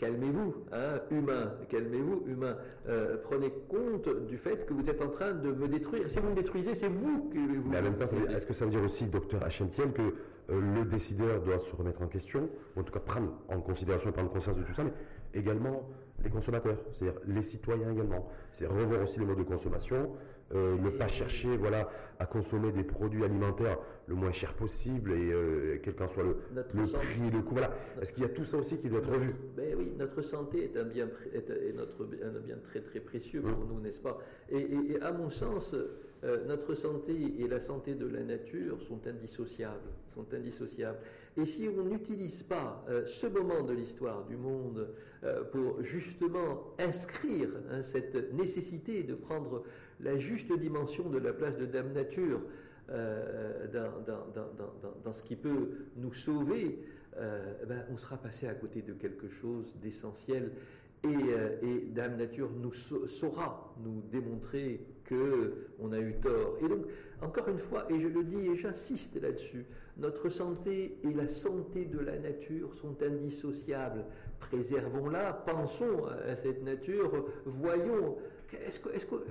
calmez-vous, hein, humain, calmez-vous, humain. Euh, prenez compte du fait que vous êtes en train de me détruire. Si vous me détruisez, c'est vous que vous. Mais en même temps, est-ce que ça veut dire aussi, docteur Hachentiel, que euh, le décideur doit se remettre en question, en tout cas prendre en considération et prendre conscience de tout ça, mais également les consommateurs, c'est-à-dire les citoyens également. C'est revoir aussi les modes de consommation, euh, ne pas chercher voilà, à consommer des produits alimentaires le moins cher possible et euh, quel qu'en soit le, prix et le coût. Voilà. Est-ce qu'il y a tout ça aussi qui doit être revu? Ben Oui, notre santé est un bien, est, notre, un bien très très précieux pour hum. nous, n'est-ce pas? Et, à mon sens, euh, notre santé et la santé de la nature sont indissociables, sont indissociables. Et si on n'utilise pas ce moment de l'histoire du monde pour justement inscrire hein, cette nécessité de prendre la juste dimension de la place de Dame Nature euh, dans, ce qui peut nous sauver, euh, ben, on sera passé à côté de quelque chose d'essentiel. Et, euh, Dame Nature nous saura nous démontrer que on a eu tort. Et donc, encore une fois, et je le dis et j'insiste là-dessus, notre santé et la santé de la nature sont indissociables. Préservons-la, pensons à cette nature, voyons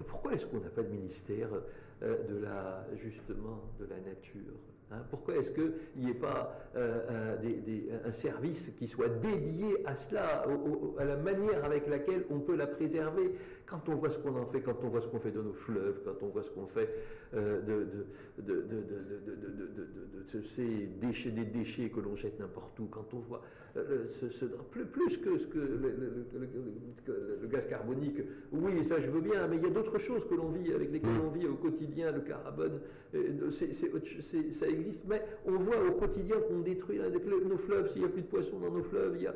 pourquoi est-ce qu'on n'a pas de ministère euh, de la, justement, de la nature Hein. Pourquoi est-ce qu'il n'y ait pas euh, un, service qui soit dédié à cela, à la manière avec laquelle on peut la préserver Quand on voit ce qu'on en fait, quand on voit ce qu'on fait de nos fleuves, quand on voit ce qu'on fait de, ces déchets, des déchets que l'on jette n'importe où, quand on voit ce, plus, plus, que, ce que le, gaz carbonique, oui, ça je veux bien, mais il y a d'autres choses que l'on vit, avec lesquelles mm. on vit au quotidien, le carbone, ça existe, mais on voit au quotidien qu'on détruit nos fleuves, s'il n'y a plus de poissons dans nos fleuves, il y a...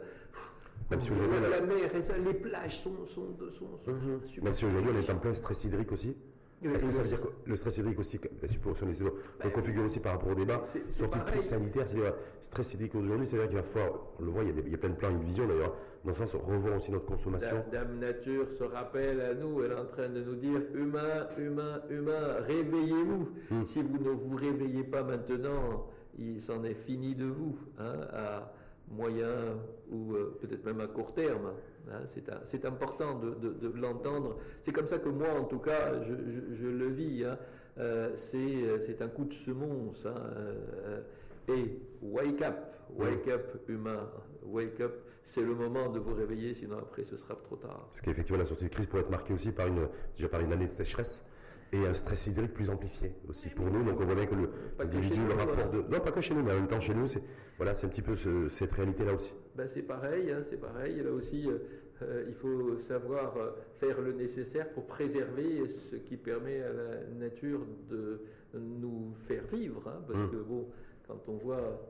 Même si aujourd'hui, la, mer, les plages sont, sont, sont, mm-hmm. Même si aujourd'hui on est en plein stress hydrique aussi. Est-ce que ça veut dire que le stress hydrique aussi, la supposition des on configure aussi par rapport au débat, surtout crise sanitaire, c'est-à-dire stress hydrique aujourd'hui, c'est-à-dire qu'il va falloir, on le voit, il y a, plein de plans, une vision d'ailleurs, dans le sens revoir aussi notre consommation. Dame, Nature se rappelle à nous, elle est en train de nous dire humain, humain, humain, réveillez-vous. Hmm. Si vous ne vous réveillez pas maintenant, il s'en est fini de vous, hein, à moyen ou euh, peut-être même à court terme. Hein, c'est important de, l'entendre. C'est comme ça que moi, en tout cas, je, le vis. Hein. Euh, c'est un coup de semonce. Hein, euh, et wake up, wake up humain, wake up, c'est le moment de vous réveiller, sinon après ce sera trop tard. Parce qu'effectivement, la sortie de crise pourrait être marquée aussi par une, déjà par une année de sécheresse et un stress hydrique plus amplifié aussi pour nous. Donc on voit bien que l'individu, le rapport de... Non, pas que chez nous, mais en même temps chez nous, c'est voilà, c'est un petit peu cette réalité-là aussi. Ben, c'est pareil, hein, c'est pareil. Là aussi, euh, euh, il faut savoir euh, faire le nécessaire pour préserver ce qui permet à la nature de nous faire vivre. Hein, parce mmh. que bon, quand on voit,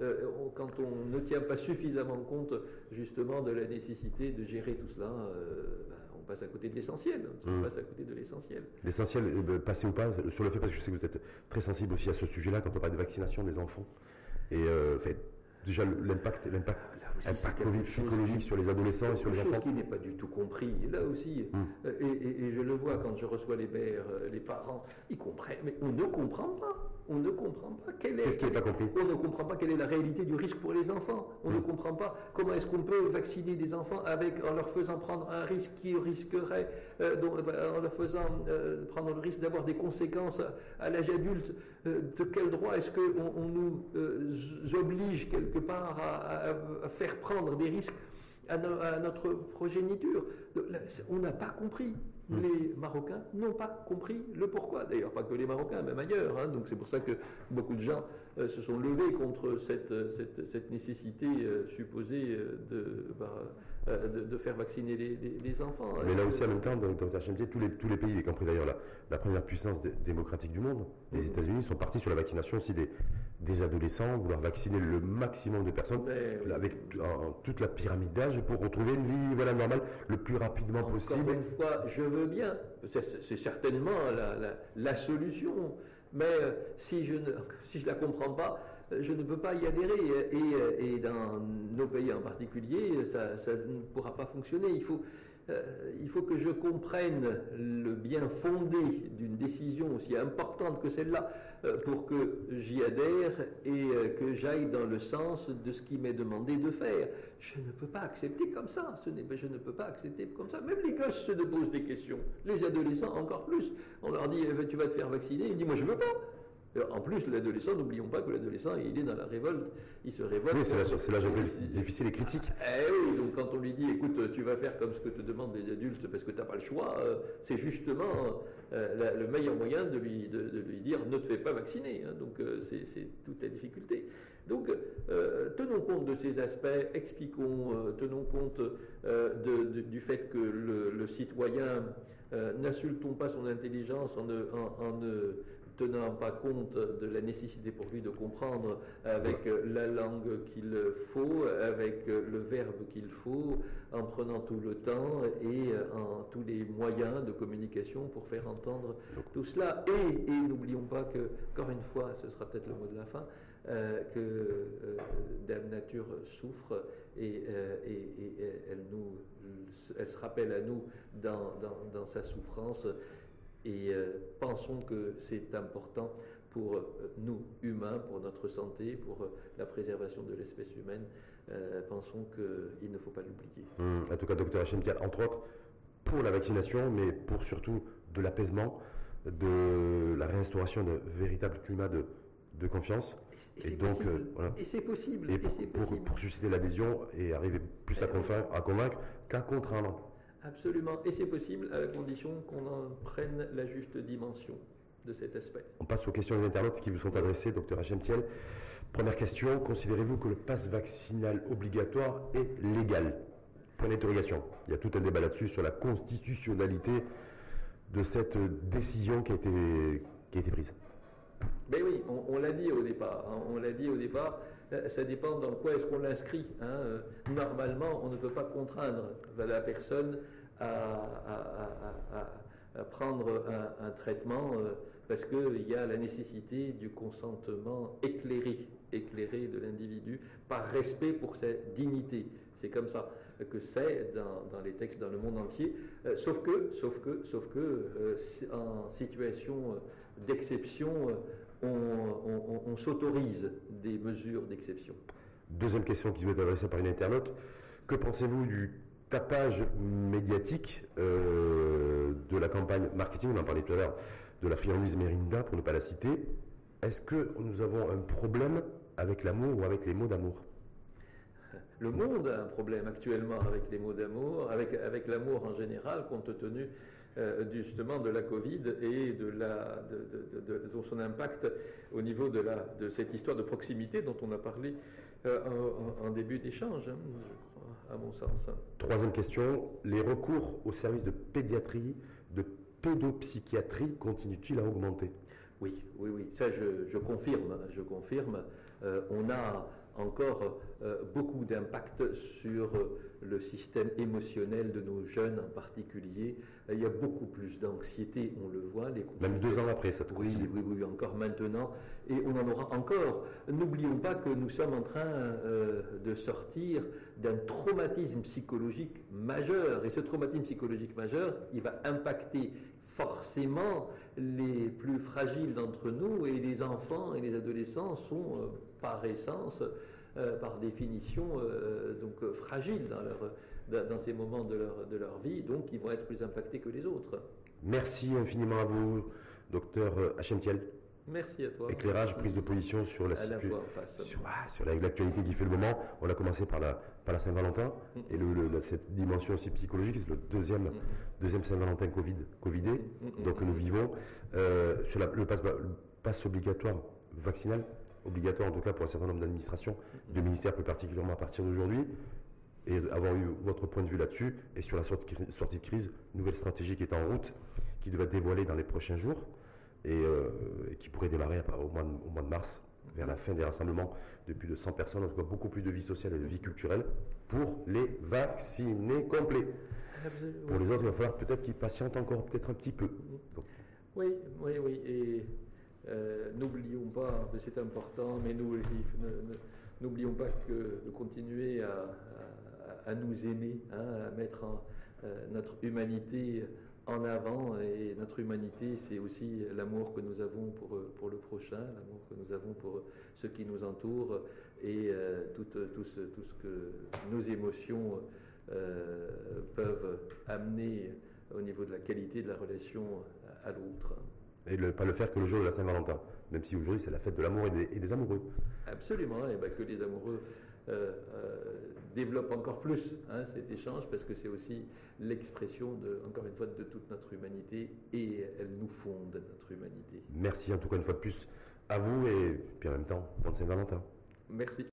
quand on ne tient pas suffisamment compte justement de la nécessité de gérer tout cela, ben, on passe à côté de l'essentiel. On mmh. passe à côté de l'essentiel. L'essentiel, eh ben, passer ou pas, sur le fait, parce que je sais que vous êtes très sensible aussi à ce sujet-là quand on parle de vaccination des enfants. Et euh, fait, déjà l'impact, l'impact, ah, psychologique sur les adolescents et sur les enfants. qui n'est pas du tout compris. Là aussi, mmh. euh, et, je le vois quand je reçois les mères, euh, les parents, ils comprennent, mais on ne comprend pas on ne comprend pas quelle est, Qu'est-ce qui pas compris? On ne comprend pas quelle est la réalité du risque pour les enfants. On ne hmm. comprend pas comment est-ce qu'on peut vacciner des enfants avec en leur faisant prendre un risque qui risquerait, euh, en leur faisant euh, prendre le risque d'avoir des conséquences à l'âge adulte. Euh, de quel droit est-ce qu'on on nous oblige quelque part à, faire prendre des risques à, à notre progéniture On n'a pas compris. Mm. Les Marocains n'ont pas compris le pourquoi. D'ailleurs, pas que les Marocains, même ailleurs. Hein. Donc c'est pour ça que beaucoup de gens euh, se sont levés contre cette, euh, cette, nécessité euh, supposée bah, de, de, faire vacciner les, enfants. Mais là aussi, en même temps, dans, dans tous les, tous les pays, y compris d'ailleurs la, la, première puissance démocratique du monde, les mm-hmm. États-Unis, sont partis sur la vaccination aussi des, des adolescents, vouloir vacciner le maximum de personnes avec toute la pyramide d'âge pour retrouver une vie voilà, normale le plus rapidement possible. une fois, je veux bien, c'est certainement la, solution, mais euh, si je ne si je la comprends pas, euh, je ne peux pas y adhérer. Et, euh, et dans nos pays en particulier, ça, ça ne pourra pas fonctionner. Il faut, euh, il faut que je comprenne le bien fondé d'une décision aussi importante que celle-là euh, pour que j'y adhère et euh, que j'aille dans le sens de ce qui m'est demandé de faire. Je ne peux pas accepter comme ça. Ce n'est, je ne peux pas accepter comme ça. Même les gosses se posent des questions. Les adolescents encore plus. On leur dit tu vas te faire vacciner. Ils disent moi je veux pas. En plus, l'adolescent, n'oublions pas que l'adolescent, il est dans la révolte, il se révolte. Oui, c'est l'âge difficile et critique. Eh oui, donc quand on lui dit, écoute, tu vas faire comme ce que te demandent les adultes parce que tu n'as pas le choix, euh, c'est justement euh, le meilleur moyen de lui, de, lui dire, ne te fais pas vacciner. Hein. donc euh, c'est toute la difficulté. Donc, tenons compte de ces aspects, expliquons, tenons compte du fait que le, citoyen, n'insultons pas son intelligence en ne tenant pas compte de la nécessité pour lui de comprendre avec la langue qu'il faut, avec le verbe qu'il faut, en prenant tout le temps et en tous les moyens de communication pour faire entendre tout cela. Et, n'oublions pas que, encore une fois, ce sera peut-être le mot de la fin, euh, que euh, Dame Nature souffre et, euh, elle, se rappelle à nous dans sa souffrance et euh, pensons que c'est important pour euh, nous, humains, pour notre santé, pour euh, la préservation de l'espèce humaine. pensons qu'il ne faut pas l'oublier. Hum, en tout cas, docteur Hachemkial, entre autres, pour la vaccination, mais pour surtout de l'apaisement, de la réinstauration d'un véritable climat de, de confiance. Et, donc, et c'est possible. Et, pour, susciter l'adhésion et arriver plus à, à convaincre qu'à contraindre. Absolument. Et c'est possible à la condition qu'on en prenne la juste dimension de cet aspect. On passe aux questions des internautes qui vous sont adressées, docteur Hachemtiel. Première question, considérez-vous que le passe vaccinal obligatoire est légal? Point d'interrogation. Il y a tout un débat là-dessus sur la constitutionnalité de cette décision qui a été, qui a été prise. Ben oui, on, l'a dit au départ. Hein. on l'a dit au départ. Euh, ça dépend dans quoi est-ce qu'on l'inscrit. Hein. Euh, normalement, on ne peut pas contraindre la personne à, prendre un, traitement euh, parce qu'il y a la nécessité du consentement éclairé, éclairé de l'individu par respect pour sa dignité. C'est comme ça que c'est dans, les textes dans le monde entier, sauf que, sauf que, sauf que en situation d'exception, on, s'autorise des mesures d'exception. Deuxième question qui vous est adressée par une internaute. Que pensez-vous du tapage médiatique euh, de la campagne marketing On en parlait tout à l'heure de la friandise Merinda, pour ne pas la citer. Est-ce que nous avons un problème avec l'amour ou avec les mots d'amour? Le monde a un problème actuellement avec les mots d'amour, avec, l'amour en général, compte tenu euh, justement de la Covid et de, son impact au niveau de cette histoire de proximité dont on a parlé euh, en, début d'échange, hein, à mon sens. Troisième question, les recours aux services de pédiatrie, de pédopsychiatrie continuent-ils à augmenter? Oui, oui, oui, ça je, confirme, je confirme. Euh, on a encore euh, beaucoup d'impact sur euh, le système émotionnel de nos jeunes en particulier. Il y a beaucoup plus d'anxiété, on le voit. Les Même deux ans après, ça te oui, oui, oui, encore maintenant. Et on en aura encore. N'oublions pas que nous sommes en train euh, de sortir d'un traumatisme psychologique majeur. Et ce traumatisme psychologique majeur, il va impacter forcément les plus fragiles d'entre nous et les enfants et les adolescents sont par essence, euh, par définition, euh, donc euh, fragiles dans, leur, dans ces moments de leur, de leur vie, donc ils vont être plus impactés que les autres. Merci infiniment à vous, docteur Hachemtiel. Merci à toi. Éclairage, prise de position sur la situation, sur, ah, sur l'actualité qui fait le moment. On a commencé par la, par la Saint-Valentin mm. et le, cette dimension aussi psychologique, c'est le deuxième, mm. deuxième Saint-Valentin Covid, Covidé, mm, donc nous vivons. sur le passe obligatoire vaccinal, obligatoire en tout cas pour un certain nombre d'administrations, de ministères plus particulièrement à partir d'aujourd'hui, et avoir eu votre point de vue là-dessus, et sur la sortie de crise, nouvelle stratégie qui est en route, qui devrait être dévoilée dans les prochains jours, et, euh, qui pourrait démarrer au mois, de, au mois de mars, vers la fin des rassemblements de plus de 100 personnes, en tout cas beaucoup plus de vie sociale et de vie culturelle, pour les vacciner complets. Pour les autres, il va falloir peut-être qu'ils patientent encore peut-être un petit peu. Oui, oui, oui. Et euh, n'oublions pas, c'est important, mais nous, n'oublions pas que de continuer à, nous aimer, hein, à mettre euh, notre humanité en avant. Et notre humanité, c'est aussi l'amour que nous avons pour, le prochain, l'amour que nous avons pour ceux qui nous entourent et euh, tout, ce, que nos émotions peuvent amener au niveau de la qualité de la relation à l'autre et ne pas le faire que le jour de la Saint-Valentin, même si aujourd'hui c'est la fête de l'amour et, des amoureux. Absolument, et ben, que les amoureux euh, euh, développent encore plus hein, cet échange, parce que c'est aussi l'expression, de, encore une fois, de toute notre humanité, et elle nous fonde notre humanité. Merci en tout cas une fois de plus à vous, et puis en même temps, bonne Saint-Valentin. Merci.